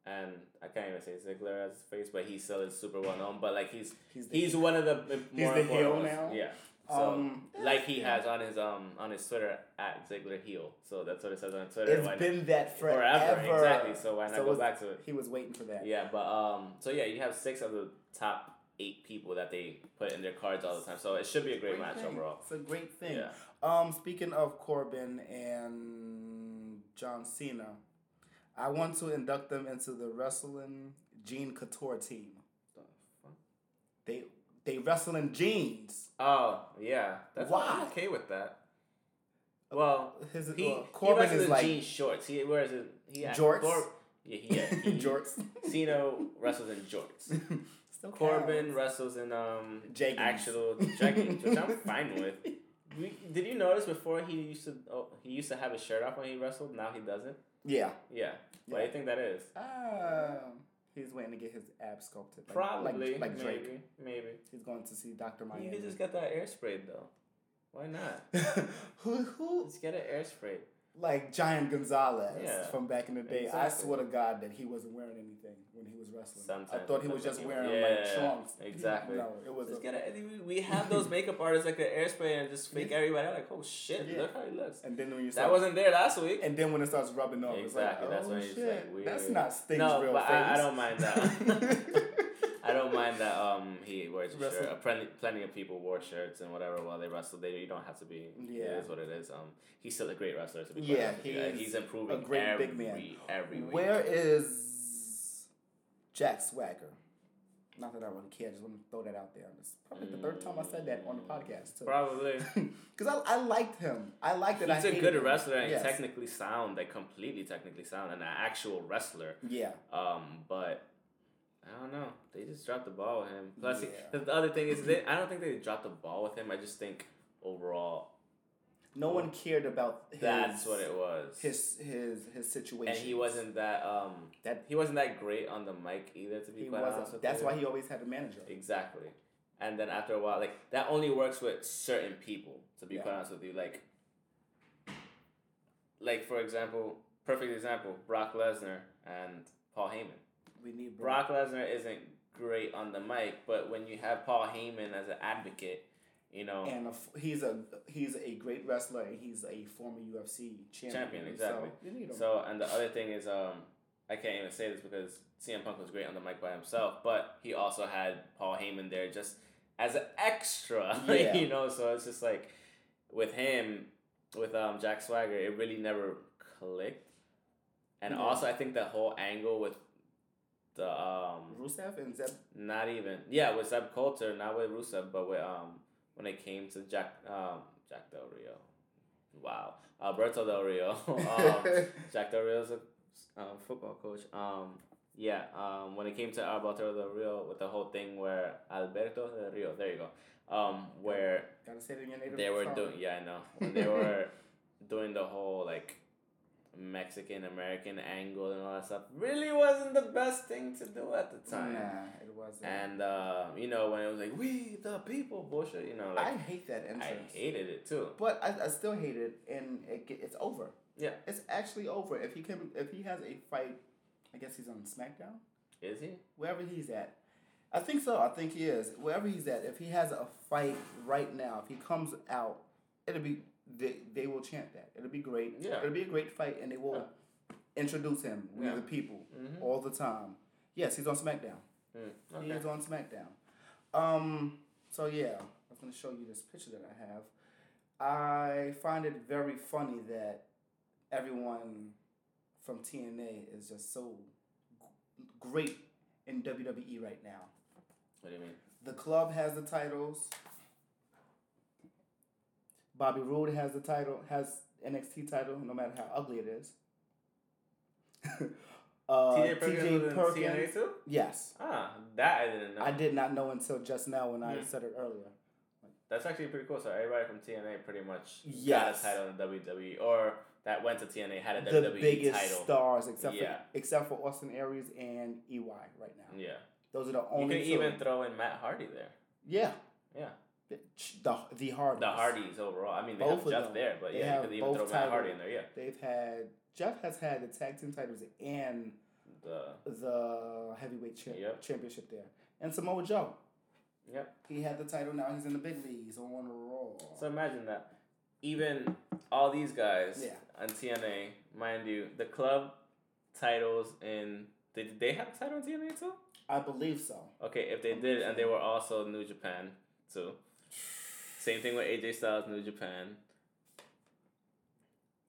and I can't even say Ziggler as face, but he still is super well known. But like he's He's the, he's one of the He's more the important heel now? Yeah. So um, like he has on his um on his Twitter at Ziggler heel. So that's what it says on Twitter. It's Why- been that forever. forever. Exactly. So why not So go it's- back to it? He was waiting for that. Yeah, but um, so yeah, you have six of the top eight people that they put in their cards all the time. So it should be a great, match thing. overall. It's a great thing. Yeah. Um, speaking of Corbin and John Cena, I want to induct them into the wrestling Gene Couture team. They they wrestle in jeans. Oh yeah, that's Why? I'm okay with that. Well, His he, he Corbin wrestles is in like jean shorts. He wears it. He Jorts? Cor- yeah, he, yeah, he, jorts. Cena wrestles in jorts. Still Corbin counts. wrestles in um Jeggings. actual jeggings, which I'm fine with. We, did you notice before he used to oh, he used to have his shirt off when he wrestled? Now he doesn't. Yeah. Yeah. Why do you think that is? Um, he's waiting to get his abs sculpted. Like, Probably. like, like Drake. maybe. Maybe. He's going to see You Miami. could just get that air sprayed though. Why not? who who Just get an air sprayed. Like Giant Gonzalez Yeah. from back in the day. I swear to God that he wasn't wearing anything when he was wrestling. I thought he was just wearing like- like trunks. exactly. No, it was. Just A, it. we- have those makeup artists like the air spray and just fake everybody out like, oh shit, Yeah. look how he looks. and then when you That start, wasn't there last week. and then when it starts rubbing off, Exactly. It's like, That's oh, when shit. like weird. That's not Sting's no, real but face. I, I don't mind that. I don't mind that um he wears a Wrestle- shirt. Uh, plenty, plenty of people wore shirts and whatever while they wrestle. They you don't have to be. Yeah. It is what it is. Um, he's still a great wrestler. To be Yeah, he's he's improving. a great every, big man. Every week. Where is Jack Swagger? Not that I really care. I just want to throw that out there. It's probably the third time I said that on the podcast too. Probably. Because I, I liked him. I liked that. He's I a good him. wrestler and Yes. technically sound, like completely technically sound, and an actual wrestler. Yeah. Um, but I don't know. They just dropped the ball with him. Plus, he- Yeah. the other thing is, they, I don't think they dropped the ball with him. I just think overall, No one cared about his, that's what it was. his his his situation. and he wasn't that um That- he wasn't that great on the mic either. To be quite wasn't. honest with That's why he always had a manager. Exactly. And then after a while, like that only works with certain people. To be Yeah. quite honest with you, like, like for example, perfect example: Brock Lesnar and Paul Heyman. We need Brock Lesnar isn't great on the mic, but when you have Paul Heyman as an advocate, you know, and a he's a he's a great wrestler and he's a former UFC champion. Champion, exactly. So you need him. So and the other thing is, um, I can't even say this because CM Punk was great on the mic by himself, but he also had Paul Heyman there just as an extra, Yeah. you know. So it's just like with him, with um Jack Swagger, it really never clicked. And Yeah. also, I think the whole angle with the um Rusev and Zeb. not even yeah with Zeb Colter, not with Rusev, but with um when it came to Jack um Jack Del Rio, wow. Alberto Del Rio, um, Jack Del Rio's a um, football coach. Um, yeah, um, when it came to Alberto Del Rio with the whole thing where Alberto Del Rio, there you go, um, where Gotta say it in your native they were doing, yeah, I know, when they were doing the whole like Mexican American angle and all that stuff, really wasn't the best thing to do at the time. Nah, it wasn't. And uh, you know when it was like we the people bullshit, you know, like I hate that entrance. I, hated it too. But I, I still hate it, and it it's over. Yeah. It's actually over. If he can, if he has a fight, I guess he's on SmackDown, Is he? wherever he's at. I think so. I think he is. Wherever he's at, if he has a fight right now, if he comes out, it'll be they, they will chant that. It'll be great. Yeah. It'll be a great fight, and they will introduce him. We Yeah. the people Mm-hmm. all the time. Yes, he's on SmackDown. Mm, okay. is on SmackDown. Um. So yeah, I'm gonna show you this picture that I have. I find it very funny that everyone from TNA is just so g- great in WWE right now. What do you mean? The club has the titles. Bobby Roode has the title, has NXT title, no matter how ugly it is. uh, TJ Perkins Perkins. TNA too? Yes. Ah, that I didn't know. I did not know until just now when I Hmm. said it earlier. That's actually pretty cool. So everybody from TNA pretty much Yes. got a title in WWE or that went to TNA had a the WWE biggest title. stars, except Yeah. for except for Austin Aries and EY right now. Yeah. Those are the only. You can even throw in Matt Hardy there. yeah, Yeah. The the, Hardys. The Hardys overall. I mean, they Both have Jeff them. there, but They yeah, you could even throw Matt. Hardy in there. Yeah. They've had Jeff has had the tag team titles and The the heavyweight cha- Yep. championship there, and Samoa Joe. Yep. He had the title. Now he's in the big leagues on Raw. So imagine that. Even all these guys Yeah. on TNA, mind you, the club titles in did they have a title in TNA too? I believe so. Okay, if they did, and they were also New Japan too. Same thing with AJ Styles, New Japan.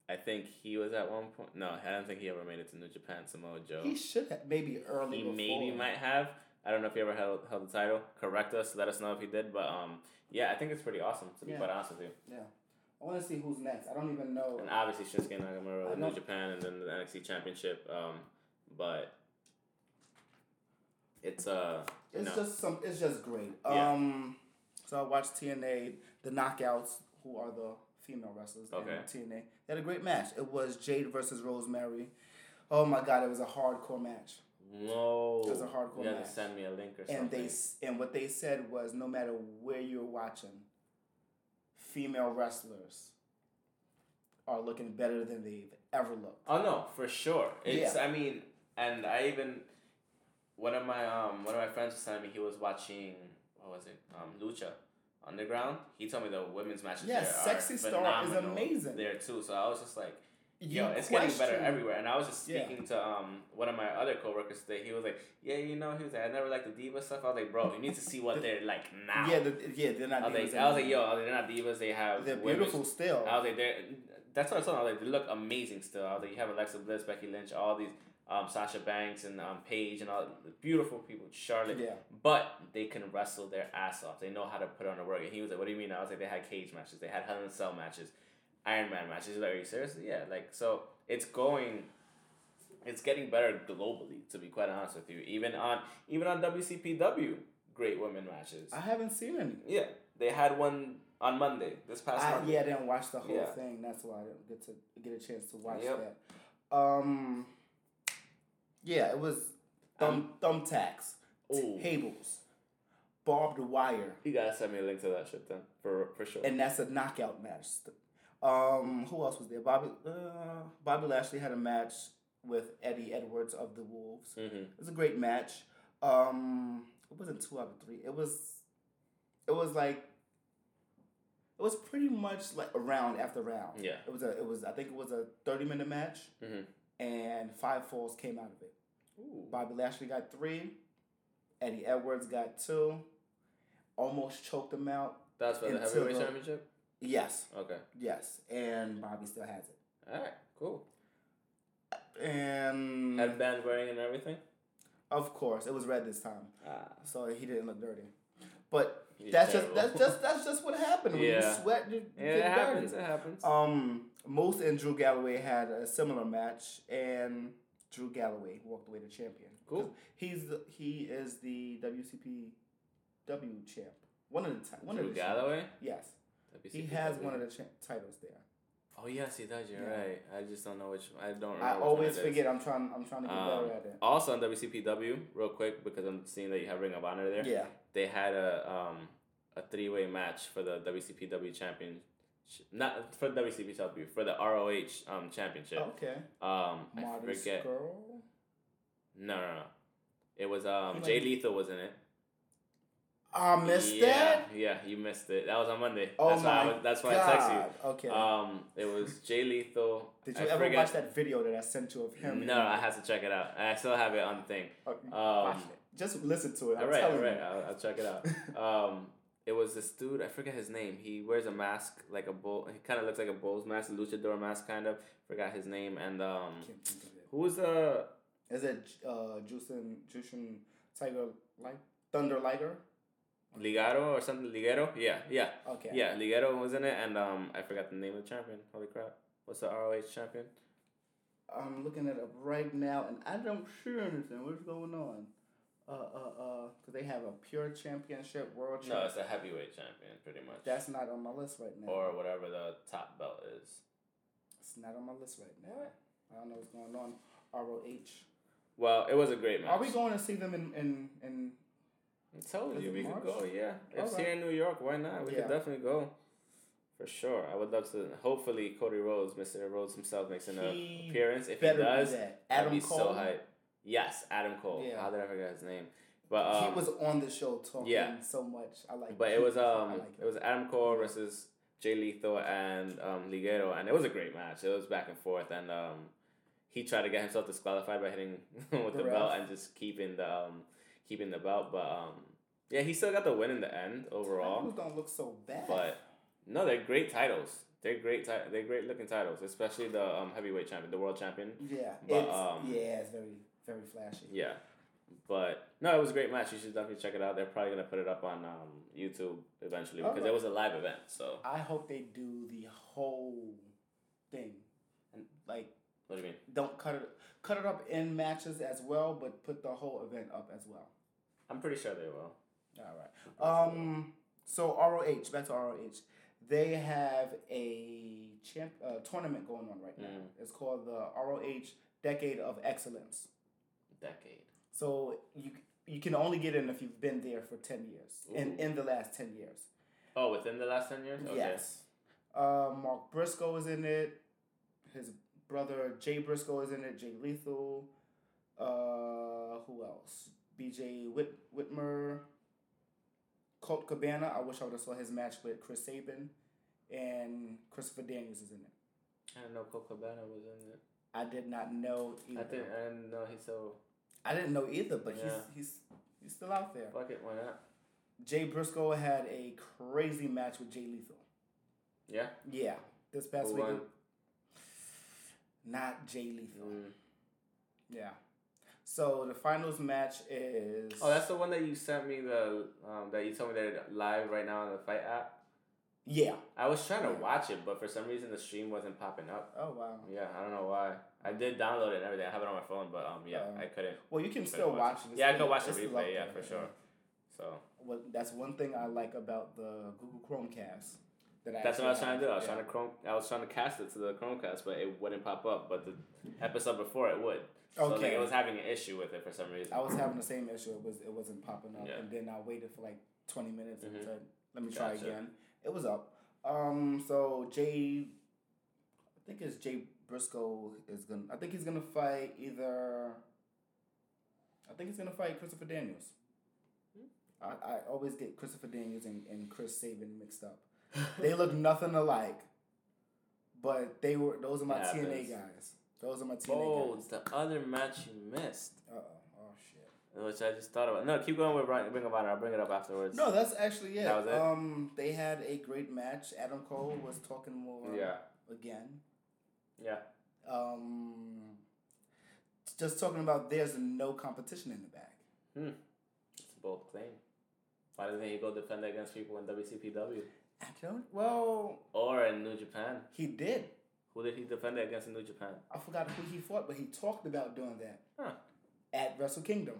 I think he was at one point. No, I don't think he ever made it to New Japan. Samoa Joe. He should have maybe early. He before. maybe might have. I don't know if he ever held, held the title. Correct us. Let us know if he did. But um, yeah, I think it's pretty awesome to be Yeah. quite honest with you. Yeah, I want to see who's next. I don't even know. And obviously Shinsuke Nakamura with New Japan and then the NXT Championship. Um, but it's uh, It's know, just some. It's just great. Yeah. Um, so I watched TNA, the Knockouts, who are the female wrestlers Okay. in TNA. They had a great match. It was Jade versus Rosemary. Oh my God! It was a hardcore match. no. It was a hardcore You have match. to send me a link or and something. they and what they said was no matter where you're watching, female wrestlers are looking better than they've ever looked. Oh no, for sure. It's Yeah. I mean, and I even one of my um one of my friends was telling me he was watching what was it um Lucha Underground. He told me the women's matches Yes, there Sexy are Star is amazing. there too. So I was just like, You yo, it's getting better everywhere. And I was just Yeah. speaking to um one of my other coworkers today. He was like, yeah, you know, he was like, I never liked the diva stuff. I was like, bro, you need to see what they're like now. Yeah, the, yeah, they're not. I was like, I was like, yo, I was like, they're not divas. They have they're women- beautiful still. I was like, they're, that's what I told them. I was like, they look amazing still. I was like, you have Alexa Bliss, Becky Lynch, all these, um, Sasha Banks and um, Paige and all the beautiful people, Charlotte. yeah, But they can wrestle their ass off. They know how to put on a work. And he was like, what do you mean? I was like, they had cage matches. They had Hell in a Cell matches, Iron Man matches. He's like, are you serious? Yeah. Like, so it's going, it's getting better globally, to be quite honest with you. Even on, even on WCPW, great women matches. I haven't seen any. Yeah. They had one on Monday, this past I, Monday. yeah, I didn't watch the whole Yeah. thing. That's why I didn't get to get a chance to watch Yep. that. Um, yeah, it was thumb thumbtacks, Ooh. tables, barbed wire, You gotta send me a link to that shit then, for for sure. and that's a knockout match. Um, who else was there? Bobby uh, Bobby Lashley had a match with Eddie Edwards of the Wolves. mm-hmm. It was a great match. Um, it wasn't two out of three. It was, it was like, it was pretty much like a round after round. Yeah. It was a, it was. I think it was a thirty minute match, Mhm. And five falls came out of it. Ooh. Bobby Lashley got three. Eddie Edwards got two. Almost choked him out. That's for the heavyweight the- championship. Yes, Okay. yes, and Bobby still has it. All right. Cool. And Headband wearing and everything. of course, it was red this time, Ah. so he didn't look dirty. But that's terrible. just that's just that's just what happened when Yeah. you sweat. You, Yeah, it dirty. happens. It happens. Um, Moose and Drew Galloway had a similar match, and Drew Galloway walked away the champion. Cool. He's the, he is the WCPW champ. One of the ti- one Drew of the Galloway. Yes, he has one of the cha- titles there. Oh yes, he does. You're Yeah. right. I just don't know which. I don't. Remember I which one always forget. I'm trying. I'm trying to get Um, better at it. Also on WCPW, real quick because I'm seeing that you have Ring of Honor there. Yeah. They had a um a three way match for the WCPW champion. Not for WCPW for the ROH um championship. Okay. Um, I Marty forget. Scurll. No, no, no. It was um He Jay Lethal was in it. I missed yeah, that. Yeah, you missed it. That was on Monday. Oh that's why I my was, that's why God. I texted Okay. you. Um, it was Jay Lethal. Did you I ever forget- watch that video that I sent you of him? No, I had to check it out. I still have it on the thing. Uh, Um. Just listen to it. I'm all right, all right. I'll, I'll check it out. Um, it was this dude. I forget his name. He wears a mask like a bull. He kind of looks like a bull's mask, a luchador mask, kind of. Forgot his name. And um, Can't think of it. who was the Is it uh, Jushin Jushin Tiger like Thunder Liger? Ligero or something? Ligero? Yeah, yeah, Okay. yeah. Ligero was in it, and um, I forgot the name of the champion. Holy crap! What's the ROH champion? I'm looking it up right now, and I don't see anything. What's going on? Uh, uh, uh, because they have a pure championship, world No, it's a heavyweight champion, pretty much. That's not on my list right now. or whatever the top belt is. it's not on my list right now. I don't know what's going on. ROH. Well, it was a great match. Are we going to see them in in, in I told you we March? could go. Yeah, it's Okay. here in New York. Why not? We Yeah. could definitely go. For sure, I would love to. Hopefully, Cody Rhodes, Mister Rhodes himself, makes an He appearance. If he does, do that? I'd be Cole. so hyped. Yes, Adam Cole. Yeah. How did I forget his name? But um, he was on the show talking yeah. so much. I like. But it was um like it was Adam Cole versus Jay Lethal and um Ligero and it was a great match. It was back and forth and um he tried to get himself disqualified by hitting with The the, belt and just keeping the um keeping the belt. But um yeah, he still got the win in the end overall. Titles don't look so bad. But no, they're great titles. They're great. Ti- they're great looking titles, especially the um, heavyweight champion, the world champion. yeah, but, it's um, yeah, it's very very flashy. Yeah, but no, it was a great match. You should definitely check it out. They're probably gonna put it up on um, YouTube eventually because Okay. it was a live event. So I hope they do the whole thing, and like what do you mean? don't cut it cut it up in matches as well, but put the whole event up as well. I'm pretty sure they will. All right. Um. So ROH back to ROH. They have a champ uh, tournament going on right now. Mm. It's called the ROH Decade of Excellence. Decade. So you you can only get in if you've been there for ten years. In Ooh. in the last ten years. Oh, within the last ten years. Okay. Yes. Uh, Mark Briscoe is in it. His brother Jay Briscoe is in it. Jay Lethal. Uh, who else? B.J. Whit- Whitmer. Colt Cabana. I wish I would have saw his match with Chris Sabin, and Christopher Daniels is in it. I didn't know Colt Cabana was in it. I did not know either. I think I didn't know he's so. I didn't know either, but Yeah. he's he's he's still out there. Fuck it, why not? Jay Briscoe had a crazy match with Jay Lethal. Yeah. Yeah, this past Who week. won? Not Jay Lethal. Mm. Yeah. So the finals match is. Oh, that's the one that you sent me the um, that you told me they're live right now on the Fight app. Yeah. I was trying to watch it, but for some reason the stream wasn't popping up. Oh wow. Yeah, I don't know why. I did download it and everything. I have it on my phone, but um, yeah, Um, I couldn't. Well, you can still watch it. Yeah, I can watch the replay. Yeah, for sure. So Well, that's one thing I like about the Google Chromecast. That I that's what I was trying to do. I was have. trying to Chrome. I was trying to cast it to the Chromecast, but it wouldn't pop up. But the episode before it would. So like Okay. it was having an issue with it for some reason. I was having the same issue. It was it wasn't popping up, Yeah. and then I waited for like twenty minutes and Mhm. said, "Let me try Gotcha. again." It was up. Um. So Jay, I think it's Jay Briscoe is gonna. I think he's gonna fight either. I think he's gonna fight Christopher Daniels. Hmm. I, I always get Christopher Daniels and, and Chris Sabin mixed up. They look nothing alike, but they were those are my It TNA guys. Those are my TNA Oh, guys. the other match you missed, Uh oh. Oh shit. which I just thought about. No, keep going with Ring of Honor. I'll bring it up afterwards. No, that's actually it. That was it? Um, they had a great match. Adam Cole was talking more Yeah. again. Yeah. Um, just talking about there's no competition in the back. Hmm. It's a bold claim. Why doesn't he go defend against people in WCPW I don't. Well, or in New Japan? he did. Who did he defend against in New Japan? I forgot who he fought, but he talked about doing that Huh. at Wrestle Kingdom.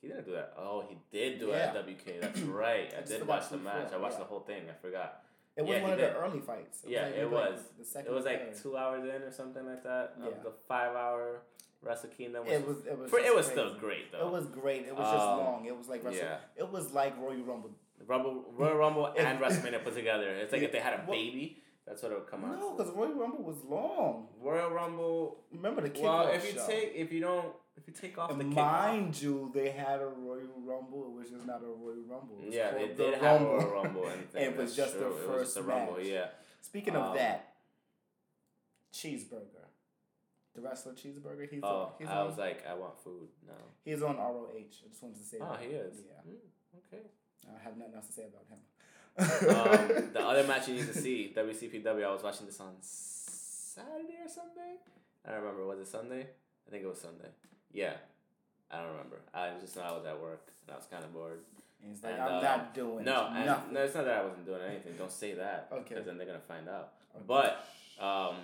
He didn't do that. Oh, he did do Yeah. it at WK. That's right. I, did watch the match. fought, I watched yeah. the whole thing. I forgot. It was Yeah, one of the early fights. Yeah, like it maybe like was. the second. It was like third. two hours in or something like that of Yeah. the five hour Wrestle Kingdom. It was. It was. for, it was crazy. still great though. It was great. It was just Um, long. It was like Wrestle. yeah. It was like Royal Rumble. Rumble, Royal Rumble and WrestleMania put together. It's like if they had a baby, that's what it would come out. No, because Royal Rumble was long. Royal Rumble. Remember the kickoff Well, if you show. take if you don't if you take off the And kickoff, mind you, they had a Royal Rumble. It was just not a Royal Rumble. It was yeah, they called did the have a Rumble. Royal Rumble and, And it was that's just the true. It was just first a Rumble, match. yeah. Speaking Um, of that, Cheeseburger, the wrestler Cheeseburger. He's Oh, on, he's I on, was like, I want food now. he's on ROH. I just wanted to say. Oh, that. he is. Yeah, Mm, okay. I have nothing else to say about him. um, the other match you need to see, WCPW. I was watching this on Saturday or Sunday. I don't remember. Was it Sunday? I think it was Sunday. Yeah, I don't remember. I just know I was at work and I was kind of bored. And he's like, And, I'm uh, not doing No, and, nothing. no, it's not that I wasn't doing anything. Don't say that. Okay. Because then they're gonna find out. Okay. But um,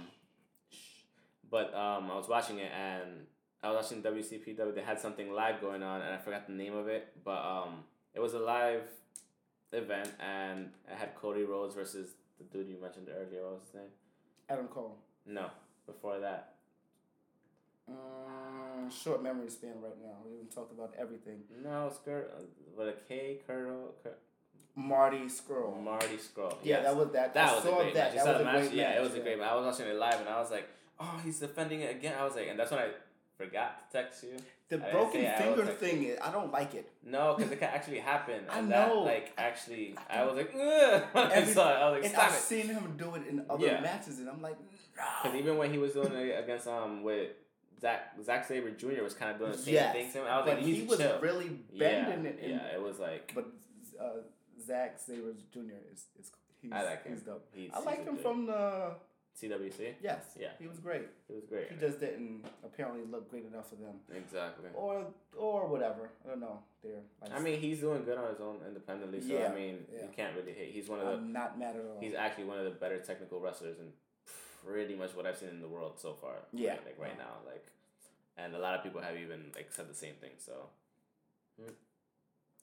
but um, I was watching it and I was watching WCPW. They had something live going on, and I forgot the name of it, but um, it was a live event, and I had Cody Rhodes versus the dude you mentioned earlier. What was his name? Adam Cole. No, before that. Short memory span right now. We haven't talked about everything. No, Skirt. Uh, what a K, Curl, Cur- Marty Scurll. Marty Scurll. yeah, yes. that was that. That I was a great that. match. That saw was a match? great Yeah, match. it was a great match. I was watching it live, and I was like, "Oh, he's defending it again." I was like, and that's when I forgot to text you. The I broken I finger thing, I don't like it. No, because it can actually happen. I And know. That, like actually, I was like, Ugh! I saw it, I was like, and stop I've it. seen him do it in other Yeah. matches, and I'm like, Because even when he was doing it against um with Zack Zack Sabre Jr. was kind of doing the same Yes, thing to him. I was but like, he was chill. really yeah, bending it. And, yeah, it was like But uh, Zack Sabre Jr. is, is he's, I like him. he's dope. He's, I liked him good. from the CWC. yes. Yeah. he was great. He was great. He just didn't apparently look great enough for them, exactly. or or whatever. I don't know. They're like, I mean, he's doing good on his own independently. So Yeah, I mean, yeah. you can't really hate. He's one of the. I'm not mad at all. He's actually one of the better technical wrestlers and pretty much what I've seen in the world so far. Yeah. Right, like right now, like, and a lot of people have even like said the same thing. So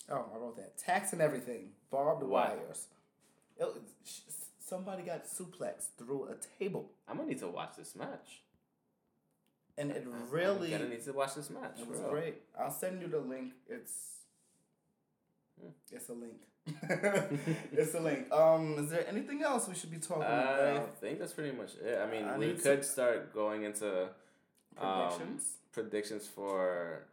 Oh, I wrote that. Tax and everything. Barbed wires. It sh- somebody got suplexed through a table, I'm gonna need to watch this match. and it really gonna need to watch this match. it was real. great. I'll send you the link. It's Hmm. it's a link. it's a link. Um, is there anything else we should be talking about? I think that's pretty much it. I mean, I we could start going into um, Predictions. predictions for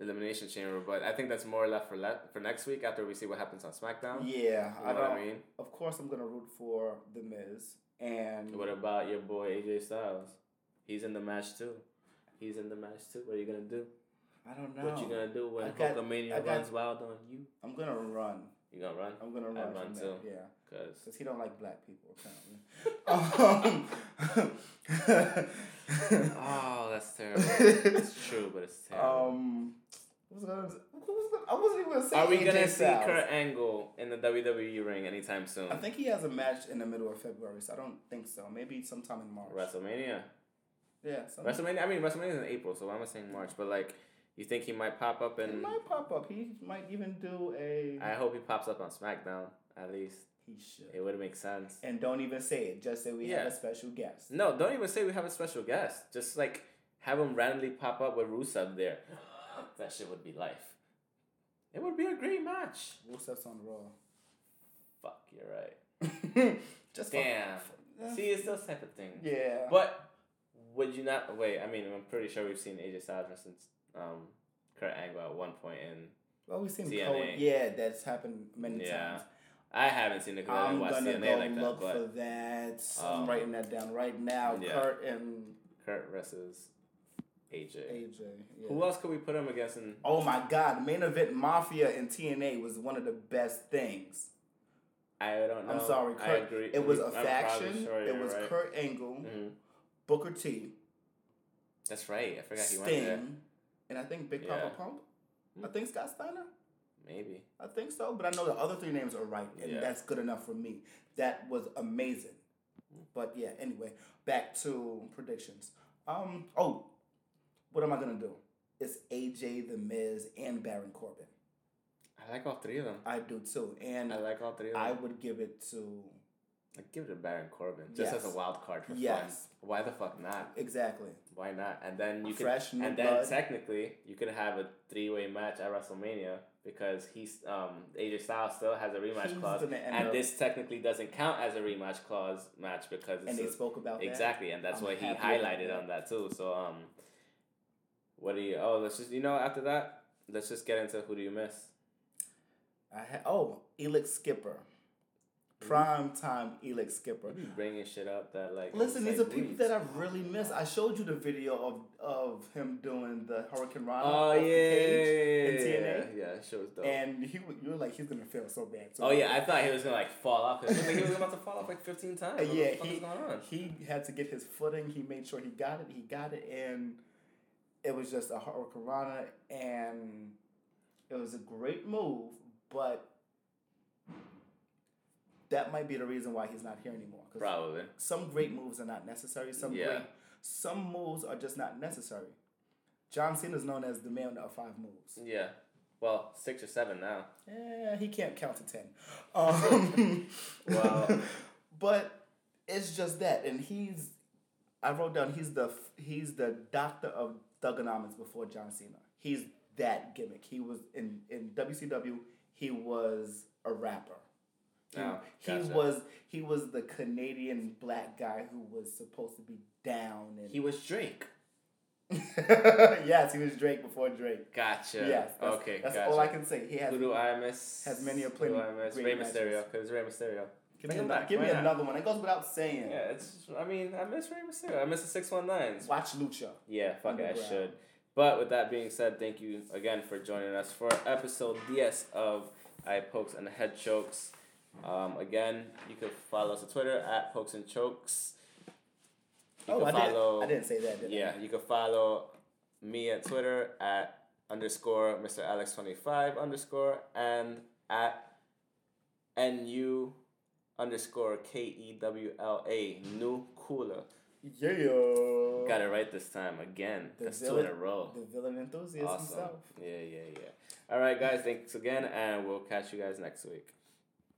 Elimination Chamber, but I think that's more left for le- for next week after we see what happens on SmackDown. yeah, You I know what. I mean? Of course, I'm gonna root for the Miz and What about your boy AJ Styles? He's in the match too. He's in the match too. What are you gonna do? I don't know. What you gonna do when I got- Hulkamania I got- runs wild on you? I'm gonna run. You gonna run? I'm gonna run, run too. that. Yeah. Cause Because he don't like black people, apparently. um, oh, that's terrible. it's true, but it's terrible. um, what was I, gonna, what was I, I wasn't even gonna say. Are we AJ gonna see Kurt Angle in the WWE ring anytime soon? I think he has a match in the middle of February, so I don't think so. Maybe sometime in March. WrestleMania. Yeah, some, WrestleMania. I mean, WrestleMania is in April, so why am I saying March? But like, you think he might pop up and? He might pop up. He might even do a. I hope he pops up on SmackDown at least. he should. It would make sense. And don't even say it. Just say we have a special guest. No, don't even say we have a special guest. Just like have him randomly pop up with Rusev there. that shit would be life. It would be a great match. Rusev's on Raw. Fuck, you're right. Just Damn. See, it's those type of things. Yeah. But would you not wait? I mean, I'm pretty sure we've seen AJ Styles versus um, Kurt Angle at one point in. well, we've seen. Code. Yeah, that's happened many Yeah. times. I haven't seen it because I I'm gonna go like that. look But for that. Um, I'm writing that down right now. yeah. Kurt and Kurt versus AJ. AJ. Yeah. Who else could we put him against? In Oh my God! Main event Mafia in TNA was one of the best things. I don't know. I'm sorry, Kurt. It was a I'm faction. sure it was right. Kurt Angle, Mhm. Booker T, That's right. I forgot he went there. And I think Big Yeah. Papa Pump. I think Scott Steiner. Maybe. I think so, but I know the other three names are right, and Yeah. that's good enough for me. That was amazing. But yeah, anyway, back to predictions. Um. Oh, what am I gonna do? It's AJ, The Miz, and Baron Corbin. I like all three of them. I do too, and I like all three of them. I would give it to Like, give it to Baron Corbin just Yes. as a wild card for Yes. fun. Why the fuck not? exactly Why not? And then you fresh and then technically you could have a three way match at WrestleMania because he's um AJ Styles still has a rematch He's clause, and up- this technically doesn't count as a rematch clause match because it's and they a- spoke about that. exactly, and that's I'm what he highlighted that. on that too. So um, what do you? Oh, let's just you know after that, let's just get into who do you miss? I ha- oh, Elix Skipper. Prime time Elix Skipper. You be bringing shit up that like Listen, these are people weeds. that I oh, really miss. I showed you the video of of him doing the Hurricane Rana. Oh yeah, yeah, cage yeah, in yeah, TNA. yeah, it shows dope. And he, you were like, he's gonna feel so bad. So oh yeah, I thought he was gonna like fall off. like he was about to fall off like fifteen times. What yeah, the fuck he is going on? he had to get his footing. He made sure he got it. He got it, and it was just a Hurricane Rana, and it was a great move. But that might be the reason why he's not here anymore. Probably. some great moves are not necessary. Some Yeah. great, some moves are just not necessary. John Cena is known as the man of five moves. Yeah. Well, six or seven now. Yeah, he can't count to ten. Um, Well- but it's just that, and he's. I wrote down he's the he's the doctor of thuganomics before John Cena. He's that gimmick. He was in in WCW. He was a rapper. He, he gotcha. was he was the Canadian black guy who was supposed to be down and He was Drake. yes, he was Drake before Drake. Gotcha. Yes, that's, okay. that's gotcha. all I can say. He has Who do I miss? has many a plenty miss? Rey. Mysterio, because Rey Mysterio. Give Bring me, back, give me not? another one. It goes without saying. Yeah, it's. I mean, I miss Rey Mysterio. I miss the six one nines. Watch Lucha. Yeah, fuck it, I should. But with that being said, thank you again for joining us for episode DS of Eye Pokes and Head Chokes. Um, again, you could follow us on Twitter at Pokes and Chokes. You oh, I follow. didn't. I didn't say that. Did I? Yeah, you can follow me at Twitter at underscore Mr. Alex twenty five underscore and at nu underscore K E W L A new cooler. Yeah. Got it right this time again. The That's two in a row. The villain enthusiast Awesome. himself. Yeah, yeah, yeah. All right, guys. Thanks again, and we'll catch you guys next week.